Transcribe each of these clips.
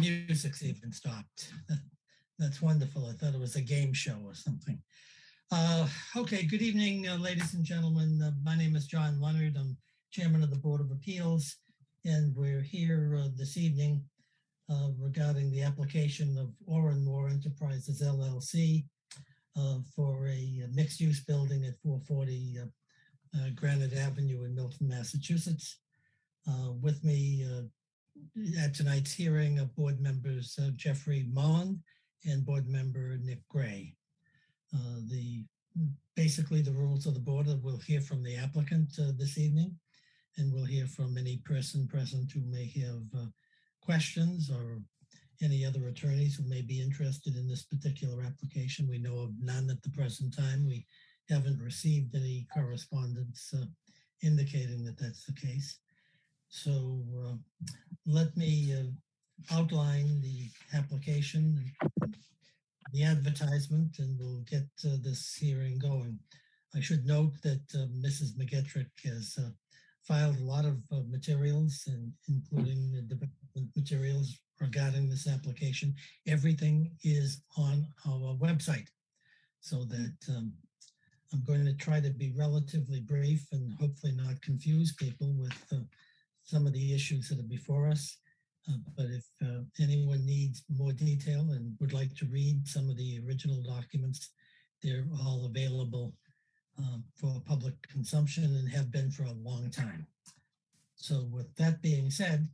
music's even stopped. That's wonderful. I thought it was a game show or something. Uh, okay, good evening, uh, ladies and gentlemen. Uh, my name is John Leonard. I'm chairman of the Board of Appeals, and we're here uh, this evening uh, regarding the application of Oranmore Enterprises LLC uh, for a mixed-use building at 440 uh, uh, Granite Avenue in Milton, Massachusetts. With me at tonight's hearing are board members uh, Jeffrey Mullen and board member Nick Gray. Uh, The, basically, the rules of the board, uh, we'll hear from the applicant uh, this evening, and we'll hear from any person present who may have uh, questions or any other attorneys who may be interested in this particular application. We know of none at the present time. We haven't received any correspondence uh, indicating that that's the case. So uh, let me uh, outline the application, and the advertisement, and we'll get uh, this hearing going. I should note that uh, Mrs. McGetrick has uh, filed a lot of uh, materials, and including the development materials regarding this application. Everything is on our website, so that um, I'm going to try to be relatively brief and hopefully not confuse people with some of the issues that are before us. Uh, But if uh, anyone needs more detail and would like to read some of the original documents, they're all available um, for public consumption and have been for a long time. So with that being said,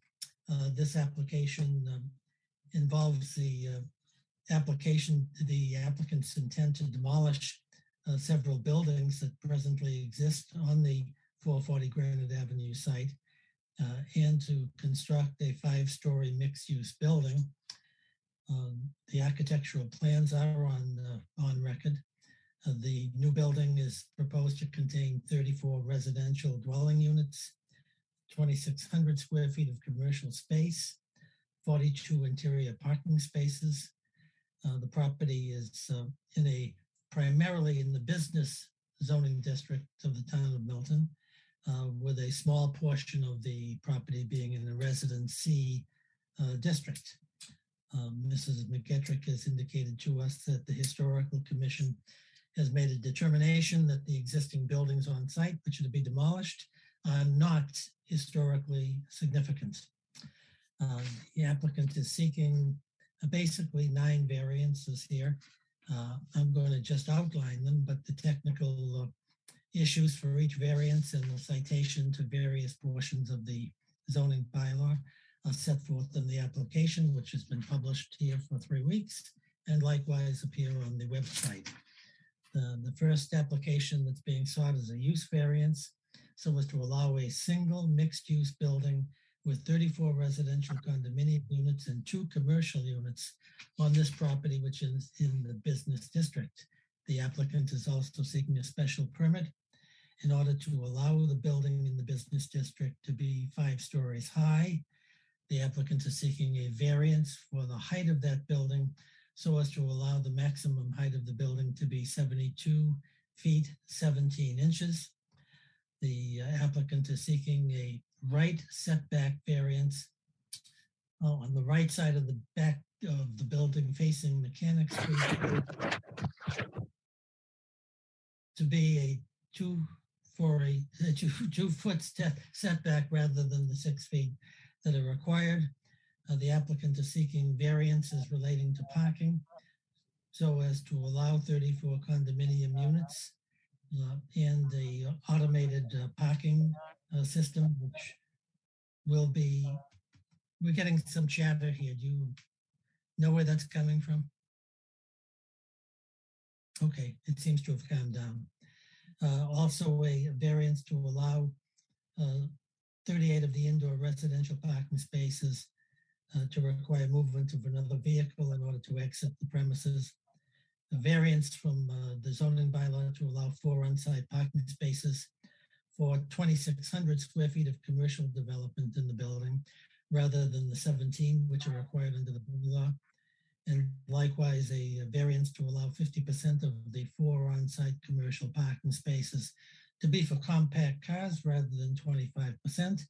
uh, this application um, involves the uh, application, the applicant's intent to demolish uh, several buildings that presently exist on the 440 Granite Avenue site uh, and to construct a five-story mixed-use building. Um, The architectural plans are on, uh, on record. Uh, The new building is proposed to contain 34 residential dwelling units, 2,600 square feet of commercial space, 42 interior parking spaces. Uh, The property is uh, in a primarily in the business zoning district of the town of Milton, uh, with a small portion of the property being in the residency uh, district. Um, Mrs. McGetrick has indicated to us that the Historical Commission has made a determination that the existing buildings on site, which are to be demolished, are not historically significant. Uh, The applicant is seeking uh, basically nine variances here. Uh, I'm going to just outline them, but the technical uh, issues for each variance and the citation to various portions of the zoning bylaw are set forth in the application, which has been published here for three weeks and likewise appear on the website. The, the first application that's being sought is a use variance so as to allow a single mixed-use building with 34 residential condominium units and two commercial units on this property, which is in the business district. The applicant is also seeking a special permit in order to allow the building in the business district to be five stories high. The applicant is seeking a variance for the height of that building so as to allow the maximum height of the building to be 72 feet 17 inches. The uh, applicant is seeking a right setback variance oh, on the right side of the back of the building facing Mechanic Street to be a two for a, a two, two foot step setback rather than the six feet that are required. Uh, the applicant is seeking variances relating to parking so as to allow 34 condominium units uh, and the automated uh, parking uh, system, which will be, we're getting some chatter here. Do you know where that's coming from? Okay, it seems to have calmed down. Uh, Also a variance to allow uh, 38 of the indoor residential parking spaces uh, to require movement of another vehicle in order to exit the premises. A variance from the zoning bylaw to allow four on-site parking spaces for 2,600 square feet of commercial development in the building rather than the 17 which are required under the bylaw. And likewise, a variance to allow 50% of the four on-site commercial parking spaces to be for compact cars rather than 25%.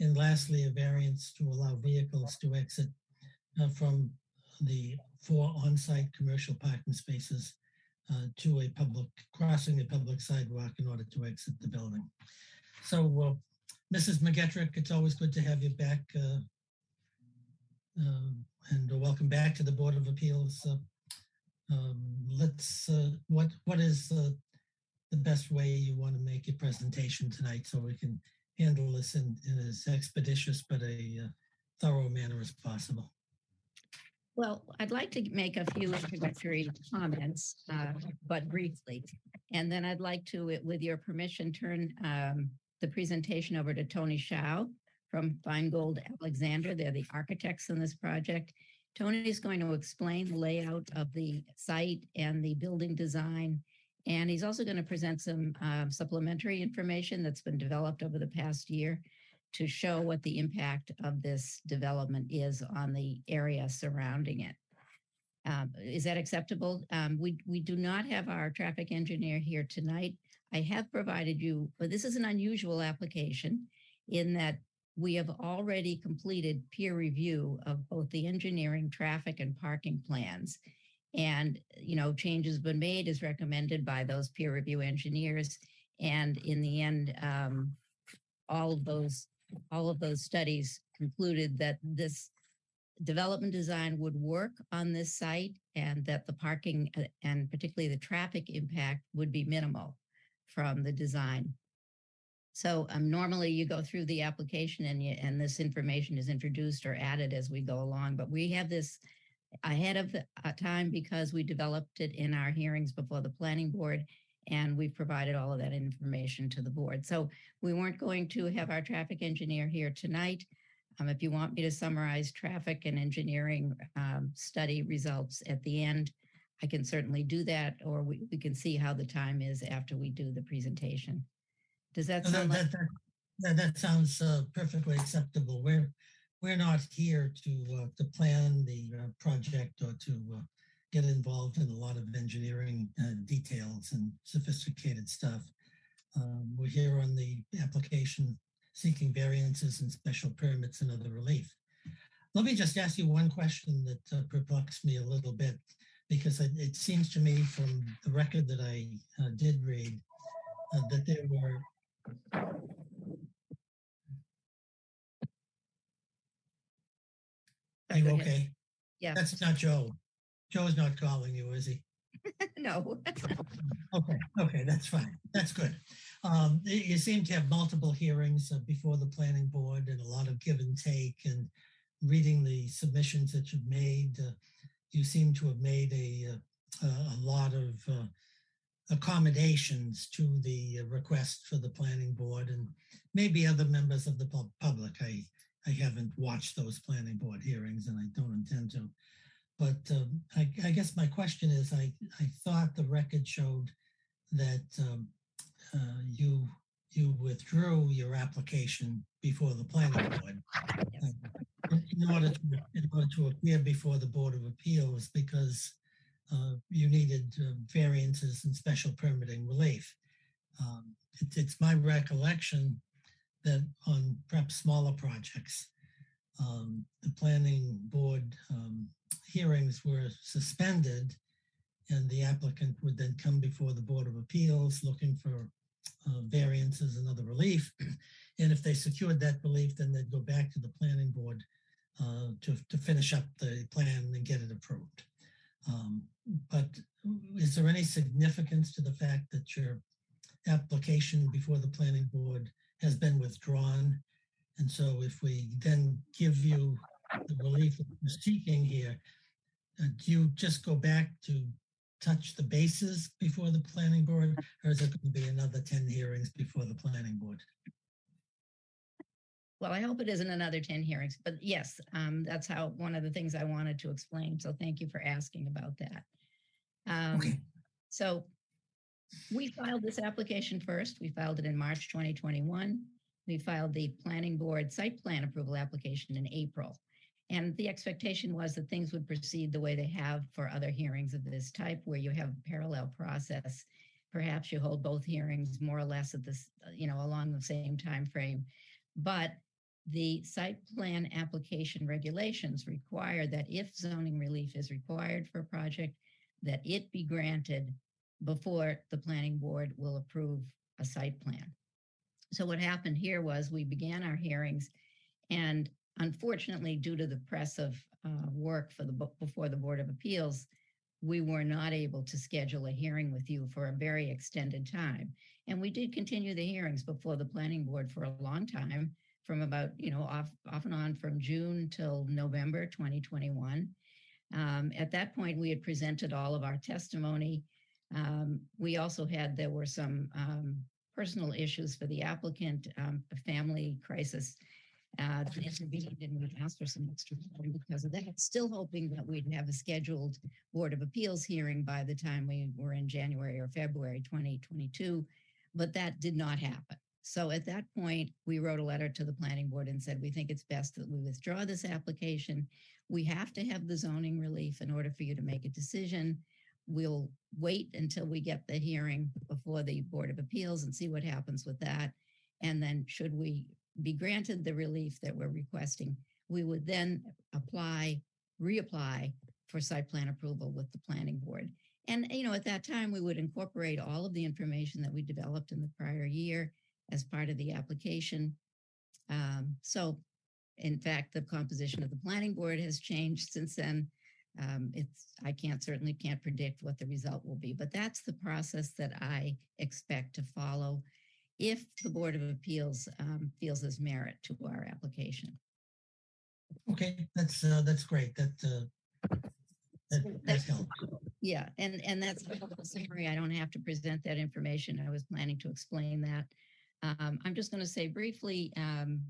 And lastly, a variance to allow vehicles to exit uh, from the four on-site commercial parking spaces uh, to a public, crossing a public sidewalk in order to exit the building. So, uh, Mrs. McGetrick, it's always good to have you back. uh, um, And welcome back to the Board of Appeals. Uh, um, Let's, uh, what, what is uh, the best way you want to make your presentation tonight so we can handle this in, in as expeditious but a uh, thorough manner as possible? Well, I'd like to make a few introductory comments, uh, but briefly. And then I'd like to, with your permission, turn um, the presentation over to Tony Shao from Feingold Alexander. They're the architects in this project. Tony is going to explain the layout of the site and the building design. And he's also going to present some um, supplementary information that's been developed over the past year to show what the impact of this development is on the area surrounding it. Um, is that acceptable? Um, we, we do not have our traffic engineer here tonight. I have provided you, but this is an unusual application in that we have already completed peer review of both the engineering, traffic, and parking plans. And, you know, changes been made as recommended by those peer review engineers. And in the end, um, all of those all of those studies concluded that this development design would work on this site and that the parking uh, and particularly the traffic impact would be minimal from the design. So um, normally you go through the application and you, and this information is introduced or added as we go along, but we have this ahead of uh, time because we developed it in our hearings before the planning board and we've provided all of that information to the board. So we weren't going to have our traffic engineer here tonight. Um, if you want me to summarize traffic and engineering um, study results at the end, I can certainly do that, or we, we can see how the time is after we do the presentation. Does that sound like? that, that, that, that sounds uh, perfectly acceptable. We're, we're not here to, uh, to plan the uh, project or to uh, get involved in a lot of engineering uh, details and sophisticated stuff. Um, We're here on the application seeking variances and special permits and other relief. Let me just ask you one question that uh, perplexed me a little bit, because it, it seems to me from the record that I uh, did read, uh, that there were Are you Go ahead. okay? Yeah, That's not Joe. Joe's not calling you, is he? no. Okay, okay, that's fine. That's good. Um, y- you seem to have multiple hearings uh, before the planning board and a lot of give and take and reading the submissions that you've made. uh, You seem to have made a, uh, a a lot of uh, accommodations to the uh, request for the planning board and maybe other members of the pub- public. I, I haven't watched those planning board hearings and I don't intend to. But um, I, I guess my question is, I, I thought the record showed that um, uh, you, you withdrew your application before the planning board. Uh, In order to, in order to appear before the Board of Appeals because uh, you needed uh, variances and special permitting relief. Um, it- It's my recollection that on perhaps smaller projects, um, the planning board um, hearings were suspended and the applicant would then come before the Board of Appeals looking for uh, variances and other relief. And if they secured that relief, then they'd go back to the planning board uh, to, to finish up the plan and get it approved. Um, But is there any significance to the fact that your application before the planning board has been withdrawn? And so if we then give you the relief you're seeking here, uh, do you just go back to touch the bases before the planning board? Or is it going to be another 10 hearings before the planning board? Well, I hope it isn't another 10 hearings, but yes, um, that's how, one of the things I wanted to explain. So thank you for asking about that. Um, Okay. So we filed this application first. We filed it in March 2021. We filed the planning board site plan approval application in April. And the expectation was that things would proceed the way they have for other hearings of this type, where you have a parallel process. Perhaps you hold both hearings more or less at this, you know, along the same time frame. But the site plan application regulations require that if zoning relief is required for a project, that it be granted before the planning board will approve a site plan. So what happened here was we began our hearings and unfortunately, due to the press of uh, work for the, before the Board of Appeals, we were not able to schedule a hearing with you for a very extended time. And we did continue the hearings before the planning board for a long time, from about, you know, off, off and on from June till November 2021. Um, at that point, we had presented all of our testimony. Um, we also had, there were some um, personal issues for the applicant, um, a family crisis uh, that intervened and we asked for some extra time because of that. Still hoping that we'd have a scheduled Board of Appeals hearing by the time we were in January or February 2022, but that did not happen. So at that point, we wrote a letter to the planning board and said, we think it's best that we withdraw this application. We have to have the zoning relief in order for you to make a decision. We'll wait until we get the hearing before the Board of Appeals and see what happens with that. And then should we be granted the relief that we're requesting, we would then apply, reapply for site plan approval with the planning board. And, you know, at that time, we would incorporate all of the information that we developed in the prior year as part of the application. Um, so in fact, the composition of the planning board has changed since then. Um, it's, I can't certainly can't predict what the result will be, but that's the process that I expect to follow if the Board of Appeals um, feels there's merit to our application. Okay, that's, uh, that's great. That, uh, that, that That's- helps. Yeah, and, and that's a summary. I don't have to present that information. I was planning to explain that. Um, I'm just going to say briefly, um,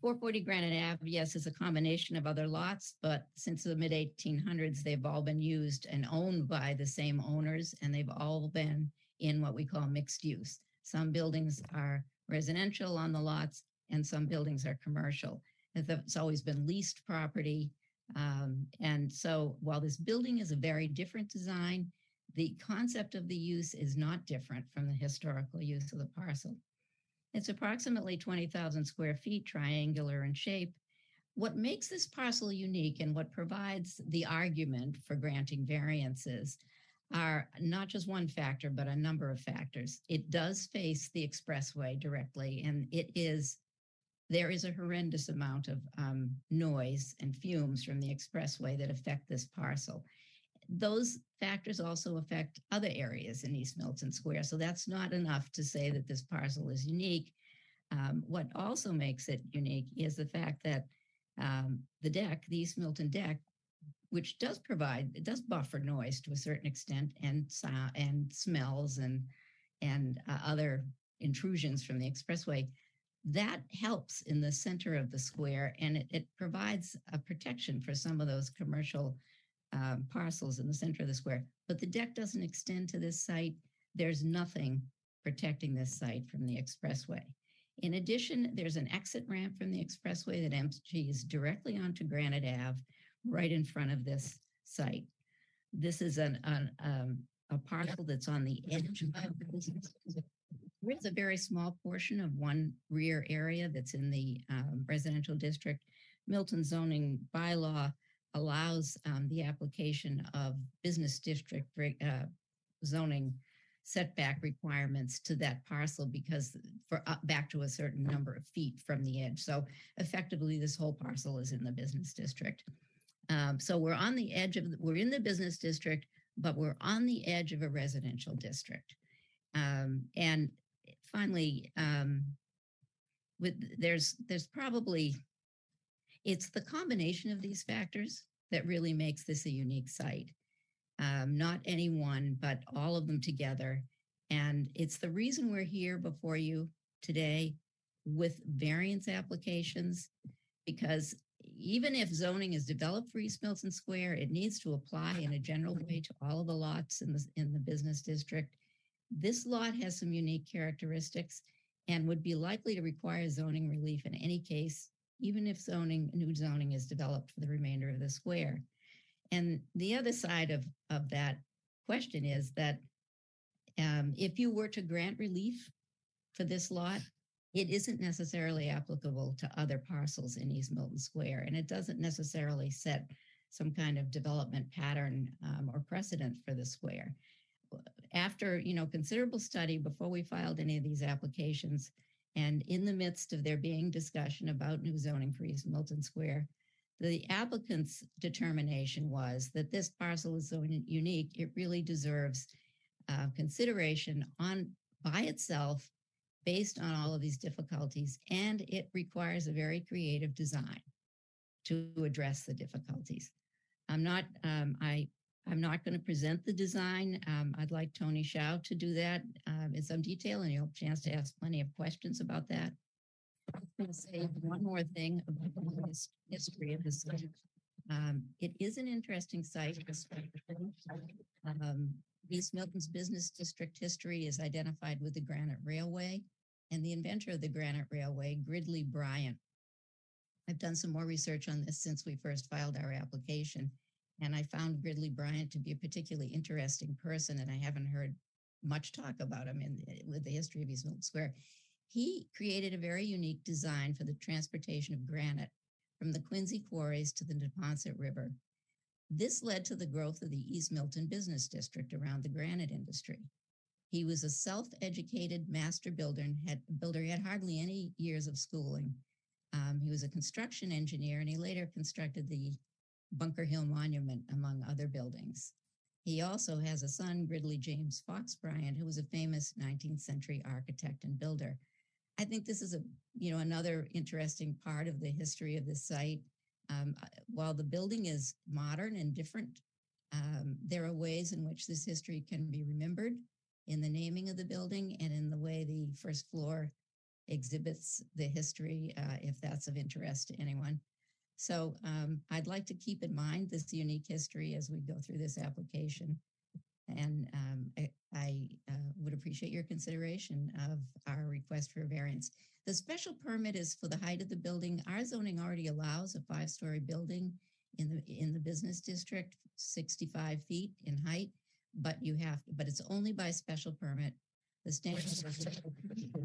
440 Granite Ave, yes, is a combination of other lots, but since the mid 1800s, they've all been used and owned by the same owners, and they've all been in what we call mixed use. Some buildings are residential on the lots, and some buildings are commercial. It's always been leased property. Um, and so while this building is a very different design, the concept of the use is not different from the historical use of the parcel. It's approximately 20,000 square feet, triangular in shape. What makes this parcel unique and what provides the argument for granting variances are not just one factor, but a number of factors. It does face the expressway directly, and it is there is a horrendous amount of um, noise and fumes from the expressway that affect this parcel. Those factors also affect other areas in East Milton Square. So that's not enough to say that this parcel is unique. Um, what also makes it unique is the fact that um, the deck, the East Milton deck, which does provide, it does buffer noise to a certain extent and sound and smells and and uh, other intrusions from the expressway that helps in the center of the square and it, it provides a protection for some of those commercial um, parcels in the center of the square. But the deck doesn't extend to this site. There's nothing protecting this site from the expressway. In addition, there's an exit ramp from the expressway that empties directly onto Granite Ave, right in front of this site. This is an, an um, a parcel that's on the edge of the business. There is a very small portion of one rear area that's in the um, residential district. Milton zoning bylaw allows um, the application of business district uh, zoning setback requirements to that parcel because for up back to a certain number of feet from the edge. So effectively, this whole parcel is in the business district. Um, so we're on the edge of, we're in the business district, but we're on the edge of a residential district. Um, and finally, um, with there's there's probably it's the combination of these factors that really makes this a unique site. Um, not any one, but all of them together. And it's the reason we're here before you today with variance applications, because even if zoning is developed for East Milton Square, it needs to apply in a general way to all of the lots in the, in the business district. This lot has some unique characteristics and would be likely to require zoning relief in any case, even if zoning, new zoning is developed for the remainder of the square. And the other side of, of that question is that um, if you were to grant relief for this lot, it isn't necessarily applicable to other parcels in East Milton Square, and it doesn't necessarily set some kind of development pattern um, or precedent for the square. After you know considerable study before we filed any of these applications, and in the midst of there being discussion about new zoning for East Milton Square, the applicant's determination was that this parcel is so unique, it really deserves uh, consideration on by itself based on all of these difficulties, and it requires a very creative design to address the difficulties. I'm not, um, I, I'm not going to present the design. Um, I'd like Tony Shao to do that um, in some detail, and you'll have a chance to ask plenty of questions about that. I'm going to say one more thing about the history of the site. Um, it is an interesting site. Um, East Milton's business district history is identified with the Granite Railway and the inventor of the Granite Railway, Gridley Bryant. I've done some more research on this since we first filed our application, and I found Gridley Bryant to be a particularly interesting person, and I haven't heard much talk about him in with the history of East Milton Square. He created a very unique design for the transportation of granite from the Quincy quarries to the Neponset River. This led to the growth of the East Milton business district around the granite industry. He was a self-educated master builder and had builder. He had hardly any years of schooling. Um, he was a construction engineer, and he later constructed the Bunker Hill Monument, among other buildings. He also has a son, Gridley James Fox Bryant, who was a famous 19th century architect and builder. I think this is a you know another interesting part of the history of the site. Um, uh, while the building is modern and different, um, there are ways in which this history can be remembered in the naming of the building and in the way the first floor exhibits the history, uh, if that's of interest to anyone. So um, I'd like to keep in mind this unique history as we go through this application. And um, I, I uh, would appreciate your consideration of our request for a variance. The special permit is for the height of the building. Our zoning already allows a five-story building in the in the business district, 65 feet in height, but you have to, but it's only by special permit. The standard is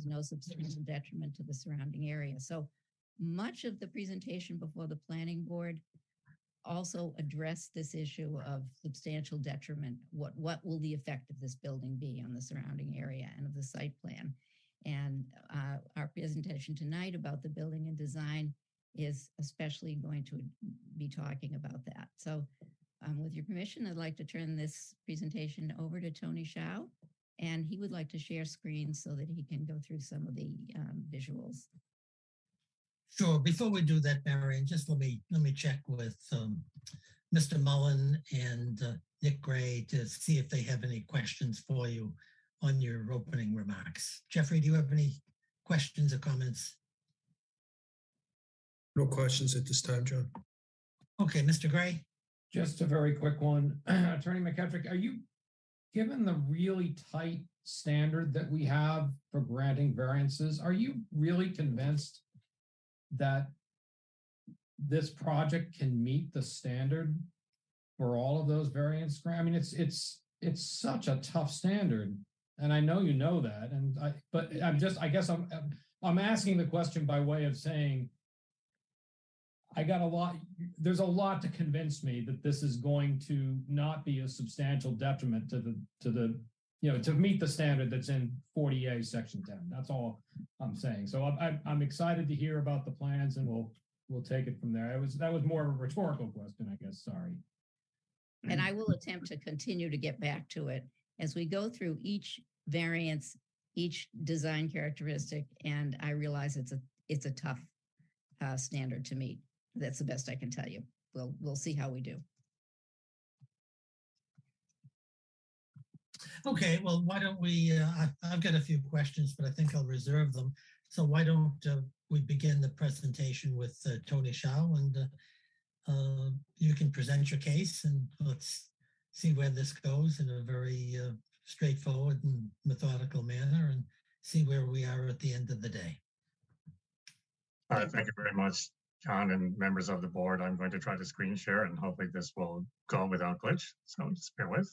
no substantial detriment to the surrounding area. So much of the presentation before the planning board also addressed this issue of substantial detriment. What what will the effect of this building be on the surrounding area and of the site plan? And uh, our presentation tonight about the building and design is especially going to be talking about that. So um, with your permission, I'd like to turn this presentation over to Tony Shao, and he would like to share screens so that he can go through some of the um, visuals. Sure. Before we do that, Marion, just let me let me check with um, Mr. Mullen and uh, Nick Gray to see if they have any questions for you on your opening remarks. Jeffrey, do you have any questions or comments? No questions at this time, John. Okay, Mr. Gray. Just a very quick one. Attorney McKettrick, are you, given the really tight standard that we have for granting variances, are you really convinced that this project can meet the standard for all of those variants? I mean, it's it's it's such a tough standard, and I know you know that. And I, but I'm just, I guess I'm I'm asking the question by way of saying, I got a lot. There's a lot to convince me that this is going to not be a substantial detriment to the to the you know to meet the standard that's in 40A Section 10. That's all I'm saying. So I'm, I'm excited to hear about the plans and we'll, we'll take it from there. It was, that was more of a rhetorical question, I guess. Sorry. And I will attempt to continue to get back to it as we go through each variance, each design characteristic. And I realize it's a, it's a tough uh, standard to meet. That's the best I can tell you. We'll, we'll see how we do. Okay, well, why don't we, uh, I've got a few questions, but I think I'll reserve them. So why don't uh, we begin the presentation with uh, Tony Shao and uh, uh, you can present your case and let's see where this goes in a very uh, straightforward and methodical manner and see where we are at the end of the day. All right, thank you very much, John and members of the board. I'm going to try to screen share and hopefully this will go without glitch. So just bear with.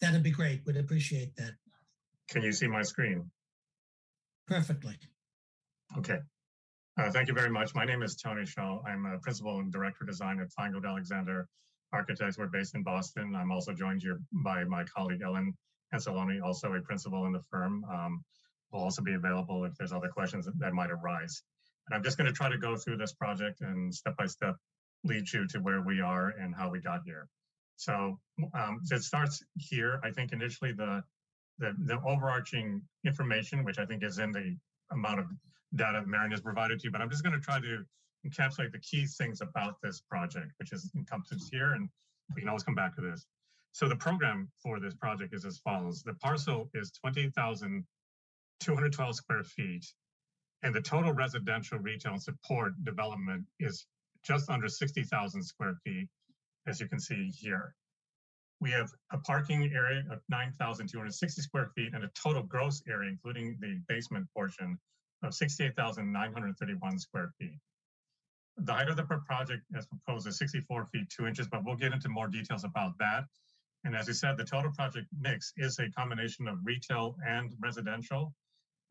That'd be great. We'd appreciate that. Can you see my screen? perfectly. Okay. Uh, Thank you very much. My name is Tony Shaw. I'm a principal and director of design at Feingold Alexander Architects. We're based in Boston. I'm also joined here by my colleague Ellen Anceloni, also a principal in the firm. Um, Will also be available if there's other questions that- that might arise. And I'm just going to try to go through this project and step by step lead you to where we are and how we got here. So um, it starts here. I think initially the, the the overarching information, which I think is in the amount of data that Marion has provided to you, but I'm just going to try to encapsulate the key things about this project, which is encompassed here, and we can always come back to this. So the program for this project is as follows. The parcel is 20,212 square feet, and the total residential retail support development is just under 60,000 square feet, as you can see here. We have a parking area of 9,260 square feet and a total gross area, including the basement portion, of 68,931 square feet. The height of the project as proposed is 64 feet 2 inches, but we'll get into more details about that. And as I said, the total project mix is a combination of retail and residential,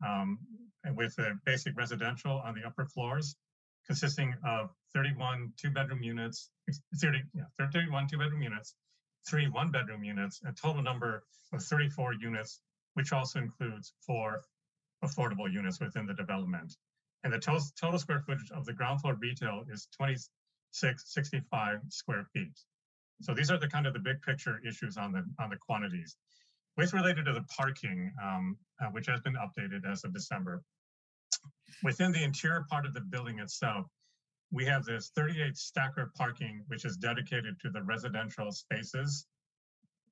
um, and with a basic residential on the upper floors, consisting of 31 two-bedroom units, 30, yeah, 31 two-bedroom units, three one-bedroom units, a total number of 34 units, which also includes four affordable units within the development. And the total, total square footage of the ground floor retail is 2665 square feet. So these are the kind of the big picture issues on the on the quantities. With related to the parking, um, uh, which has been updated as of December, within the interior part of the building itself, we have this 38 stacker parking, which is dedicated to the residential spaces.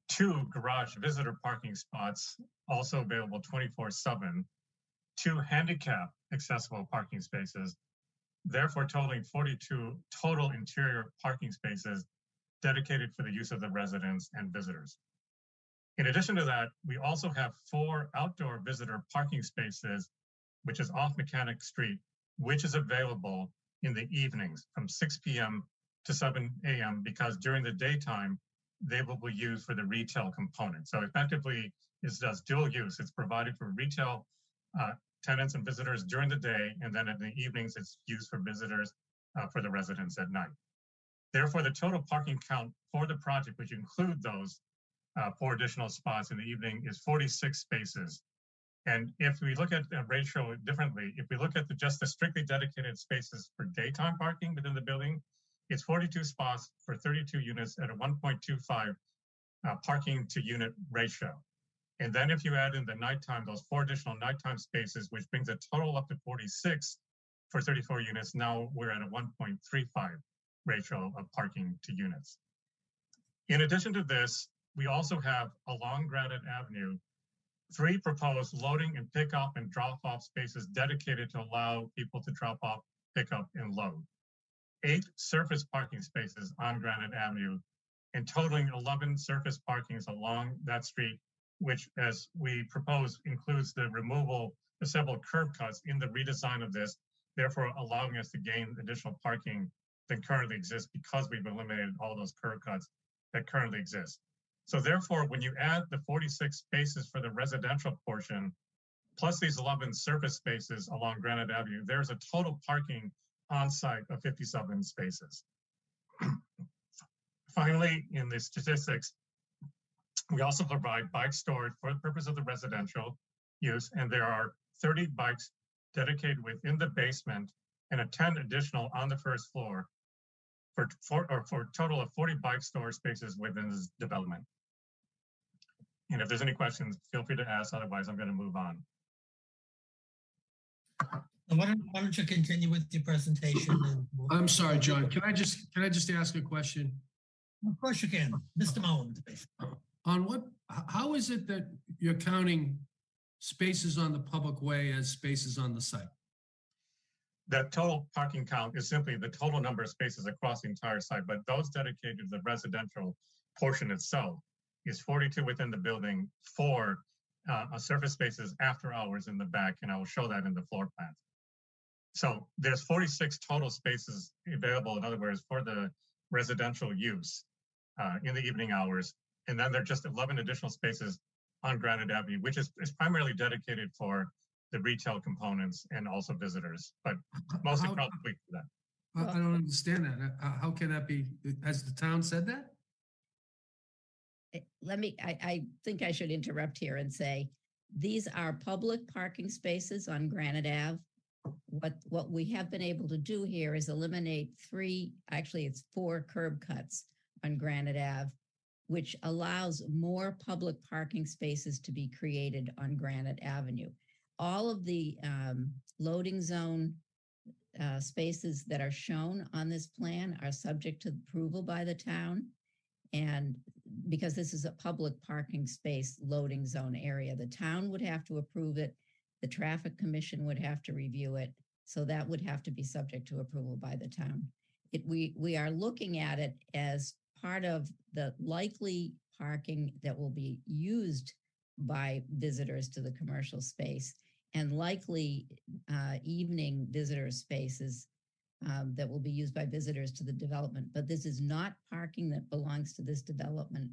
Two garage visitor parking spots, also available 24 7 two handicap accessible parking spaces, therefore totaling 42 total interior parking spaces dedicated for the use of the residents and visitors. In addition to that, we also have four outdoor visitor parking spaces, which is off Mechanic Street, which is available in the evenings from 6 p.m. to 7 a.m. because during the daytime, they will be used for the retail component. So effectively, it does dual use. It's provided for retail uh, tenants and visitors during the day, and then in the evenings, it's used for visitors uh, for the residents at night. Therefore, the total parking count for the project, which include those uh, four additional spots in the evening, is 46 spaces. And if we look at the ratio differently, if we look at the, just the strictly dedicated spaces for daytime parking within the building, it's 42 spots for 32 units at a 1.25 uh, parking to unit ratio. And then if you add in the nighttime, those four additional nighttime spaces, which brings a total up to 46 for 34 units, now we're at a 1.35 ratio of parking to units. In addition to this, we also have along Granite Avenue, three proposed loading and pickup and drop off spaces dedicated to allow people to drop off, pick up, and load. Eight surface parking spaces on Granite Avenue and totaling 11 surface parkings along that street which as we propose includes the removal of several curb cuts in the redesign of this, therefore allowing us to gain additional parking than currently exists because we've eliminated all those curb cuts that currently exist. So therefore, when you add the 46 spaces for the residential portion, plus these 11 surface spaces along Granite Avenue, there's a total parking on site of 57 spaces. Finally, in the statistics, we also provide bike storage for the purpose of the residential use, and there are 30 bikes dedicated within the basement and a 10 additional on the first floor for, for, or for a total of 40 bike storage spaces within this development. And if there's any questions, feel free to ask. Otherwise, I'm going to move on. Why don't, why don't you continue with your presentation? we'll- I'm sorry, John. Can I just, can I just ask a question? Of course you can. Mr. Mullins. On what, how is it that you're counting spaces on the public way as spaces on the site? That total parking count is simply the total number of spaces across the entire site, but those dedicated to the residential portion itself is 42 within the building, four uh, surface spaces after hours in the back, and I will show that in the floor plan. So there's 46 total spaces available, in other words, for the residential use uh, in the evening hours. And then there are just 11 additional spaces on Granite Avenue, which is, is primarily dedicated for the retail components and also visitors, but mostly How- probably for that. I, I don't understand that. Uh, How can that be? Has the town said that? Eh, Let me, I, I think I should interrupt here and say, these are public parking spaces on Granite Ave. What, what we have been able to do here is eliminate three, actually, it's four curb cuts on Granite Ave, which allows more public parking spaces to be created on Granite Avenue. All of the um, loading zone uh, spaces that are shown on this plan are subject to approval by the town. And because this is a public parking space loading zone area, the town would have to approve it. The traffic commission would have to review it. So that would have to be subject to approval by the town. It, we, we are looking at it as part of the likely parking that will be used by visitors to the commercial space and likely uh, evening visitor spaces um, that will be used by visitors to the development. But this is not parking that belongs to this development.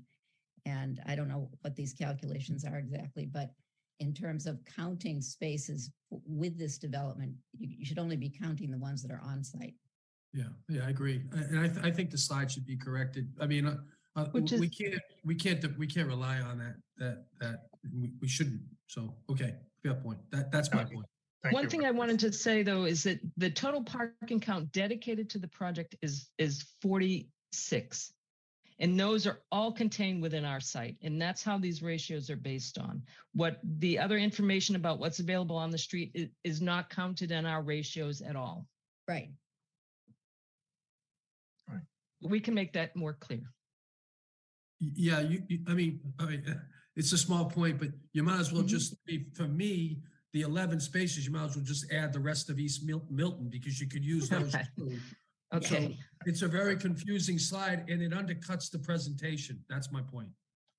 And I don't know what these calculations are exactly, but in terms of counting spaces with this development, you, you should only be counting the ones that are on site. Yeah, yeah, I agree. And I, th- I think the slide should be corrected. I mean, uh, uh, Which we can't, we can't, we can't rely on that, that, that, we, we shouldn't. So, okay, fair point. That, that's my point. Thank One thing I wanted to say though is that the total parking count dedicated to the project is is 46. And those are all contained within our site. And that's how these ratios are based on. What the other information about what's available on the street is, is not counted in our ratios at all. Right. Right. We can make that more clear. Yeah, you, you- I mean, I mean, uh, it's a small point, but you might as well Mhm. just, be for me, the 11 spaces, you might as well just add the rest of East Mil- Milton because you could use those. Okay. too. Okay. It's a very confusing slide and it undercuts the presentation. That's my point.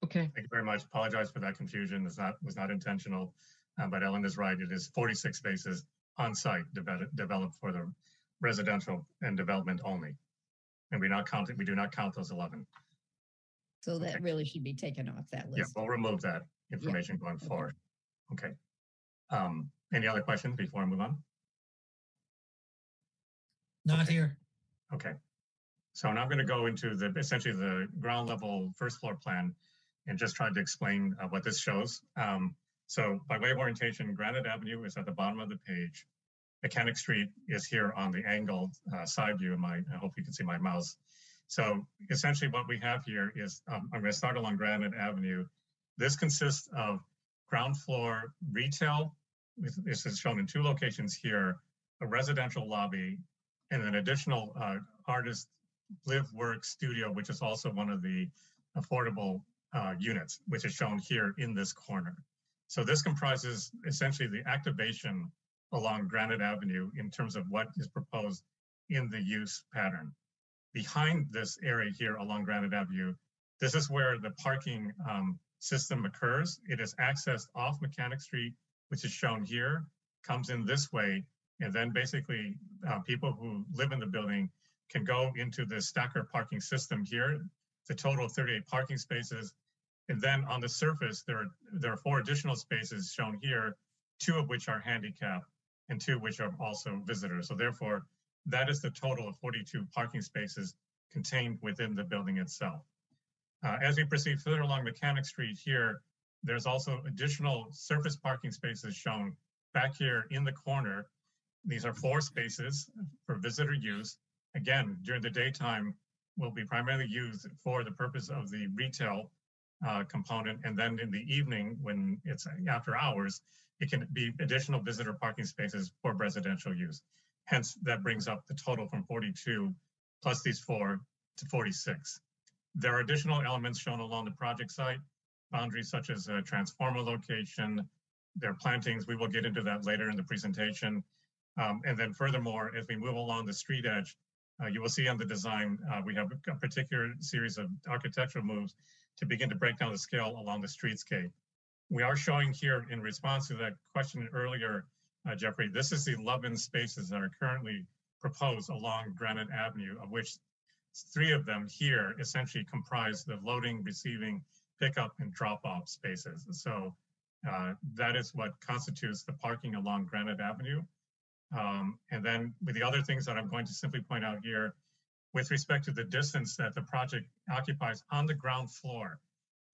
Okay. Thank you very much. Apologize for that confusion. It's not, was not intentional. Uh, But Ellen is right. It is 46 spaces on site developed, developed for the residential and development only. And we not count, we do not count those 11. So that Okay. really should be taken off that list. Yeah, list. we'll remove that information going okay. forward. Okay. Um, Any other questions before I move on? Not Okay. here. Okay. So now I'm going to go into the, essentially the ground level first floor plan and just try to explain uh, what this shows. Um, So by way of orientation, Granite Avenue is at the bottom of the page. Mechanic Street is here on the angled uh, side view my, I hope you can see my mouse. So essentially what we have here is, um, I'm going to start along Granite Avenue. This consists of ground floor retail. This- is shown in two locations here, a residential lobby, and an additional uh, artist live work studio, which is also one of the affordable uh, units, which is shown here in this corner. So this comprises essentially the activation along Granite Avenue in terms of what is proposed in the use pattern. Behind this area here along Granite Avenue, this is where the parking um, system occurs. It is accessed off Mechanic Street, which is shown here, comes in this way, and then basically uh, people who live in the building can go into the stacker parking system here. The total of 38 parking spaces. And then on the surface, there are, there are four additional spaces shown here, two of which are handicap and two which are also visitors. So therefore, that is the total of 42 parking spaces contained within the building itself. Uh, as we proceed further along Mechanic Street here, there's also additional surface parking spaces shown back here in the corner. These are four spaces for visitor use. Again, during the daytime, will be primarily used for the purpose of the retail uh, component. And then in the evening, when it's after hours, it can be additional visitor parking spaces for residential use. Hence, that brings up the total from 42 plus these four to 46. There are additional elements shown along the project site, boundaries such as a transformer location, their plantings. We will get into that later in the presentation. Um, and then furthermore, as we move along the street edge, uh, you will see on the design, uh, we have a particular series of architectural moves to begin to break down the scale along the streetscape. We are showing here in response to that question earlier, uh, Jeffrey, this is the 11 spaces that are currently proposed along Granite Avenue, of which three of them here essentially comprise the loading, receiving, pickup, and drop-off spaces. So Uh, that is what constitutes the parking along Granite Avenue. Um, and then with the other things that I'm going to simply point out here, with respect to the distance that the project occupies on the ground floor,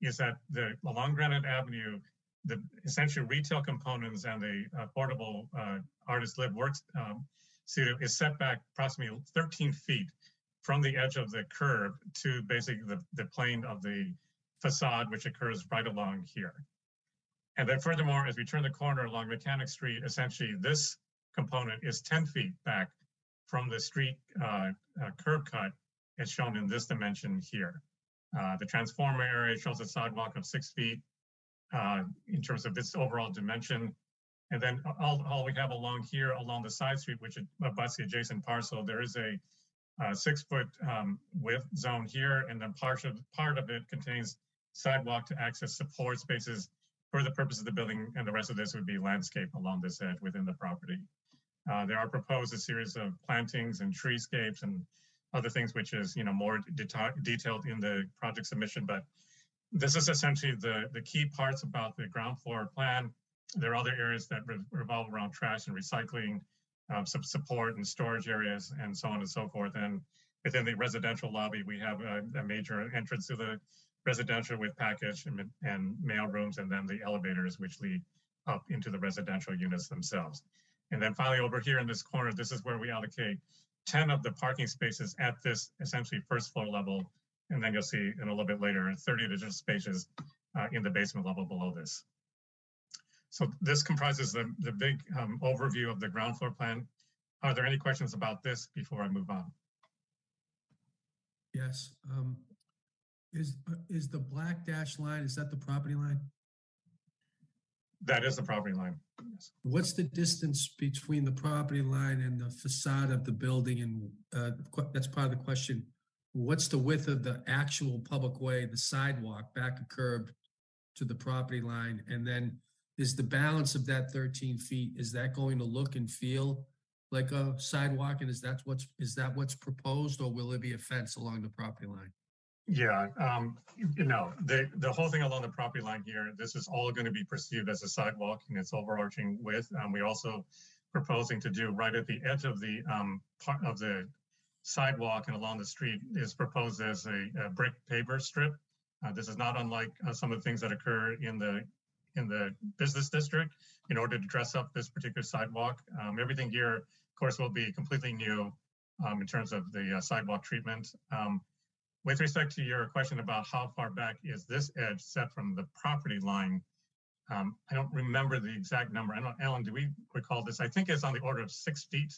is that the along Granite Avenue, the essential retail components and the portable uh, artist live works um, studio is set back approximately 13 feet from the edge of the curb to basically the, the plane of the facade, which occurs right along here. And then furthermore, as we turn the corner along Mechanic Street, essentially this component is 10 feet back from the street uh, uh, curb cut as shown in this dimension here. Uh, the transformer area shows a sidewalk of six feet uh, in terms of its overall dimension. And then all, all we have along here, along the side street, which abuts the adjacent parcel, there is a, a six foot um, width zone here, and then part of, part of it contains sidewalk to access support spaces for the purpose of the building, and the rest of this would be landscape along this edge within the property. Uh, there are proposed a series of plantings and treescapes and other things, which is you know more deta detailed in the project submission. But this is essentially the the key parts about the ground floor plan. There are other areas that re revolve around trash and recycling, um, some support and storage areas, and so on and so forth. And within the residential lobby, we have a, a major entrance to the residential with package and, and mail rooms, and then the elevators, which lead up into the residential units themselves. And then finally over here in this corner, this is where we allocate 10 of the parking spaces at this essentially first floor level. And then you'll see in a little bit later, 30 additional spaces uh, in the basement level below this. So this comprises the, the big um, overview of the ground floor plan. Are there any questions about this before I move on? Yes. Um, is, uh, is the black dash line, is that the property line? That is the property line. Yes. What's the distance between the property line and the facade of the building? And uh, that's part of the question. What's the width of the actual public way, the sidewalk, back a curb to the property line? And then is the balance of that 13 feet, is that going to look and feel like a sidewalk? And is that what's, is that what's proposed or will it be a fence along the property line? Yeah, um, you know, the, the whole thing along the property line here, this is all going to be perceived as a sidewalk and its overarching width. Um, we also proposing to do right at the edge of the um, part of the sidewalk and along the street is proposed as a, a brick paver strip. Uh, this is not unlike uh, some of the things that occur in the in the business district in order to dress up this particular sidewalk. Um, everything here, of course, will be completely new um, in terms of the uh, sidewalk treatment. Um, with respect to your question about how far back is this edge set from the property line, um, I don't remember the exact number. I don't, Ellen, do we recall this? I think it's on the order of six feet.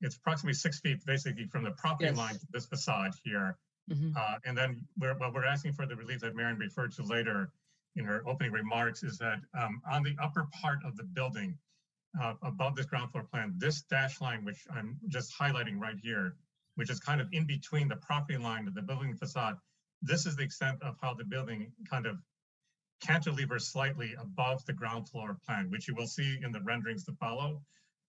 It's approximately six feet basically from the property Yes. line to this facade here. Mhm. Uh, and then we're, what we're asking for the relief that Marion referred to later in her opening remarks is that um, on the upper part of the building, uh, above this ground floor plan, this dash line, which I'm just highlighting right here, which is kind of in between the property line and the building facade, this is the extent of how the building kind of cantilevers slightly above the ground floor plan, which you will see in the renderings to follow.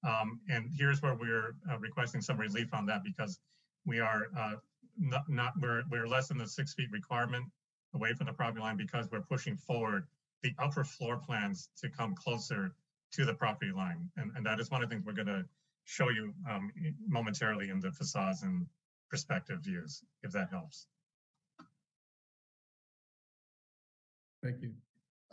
Um, and here's where we're uh, requesting some relief on that because we are uh, not, not we're, we're less than the six feet requirement away from the property line because we're pushing forward the upper floor plans to come closer to the property line. And, and that is one of the things we're going to show you um, momentarily in the facades and perspective views, if that helps. Thank you.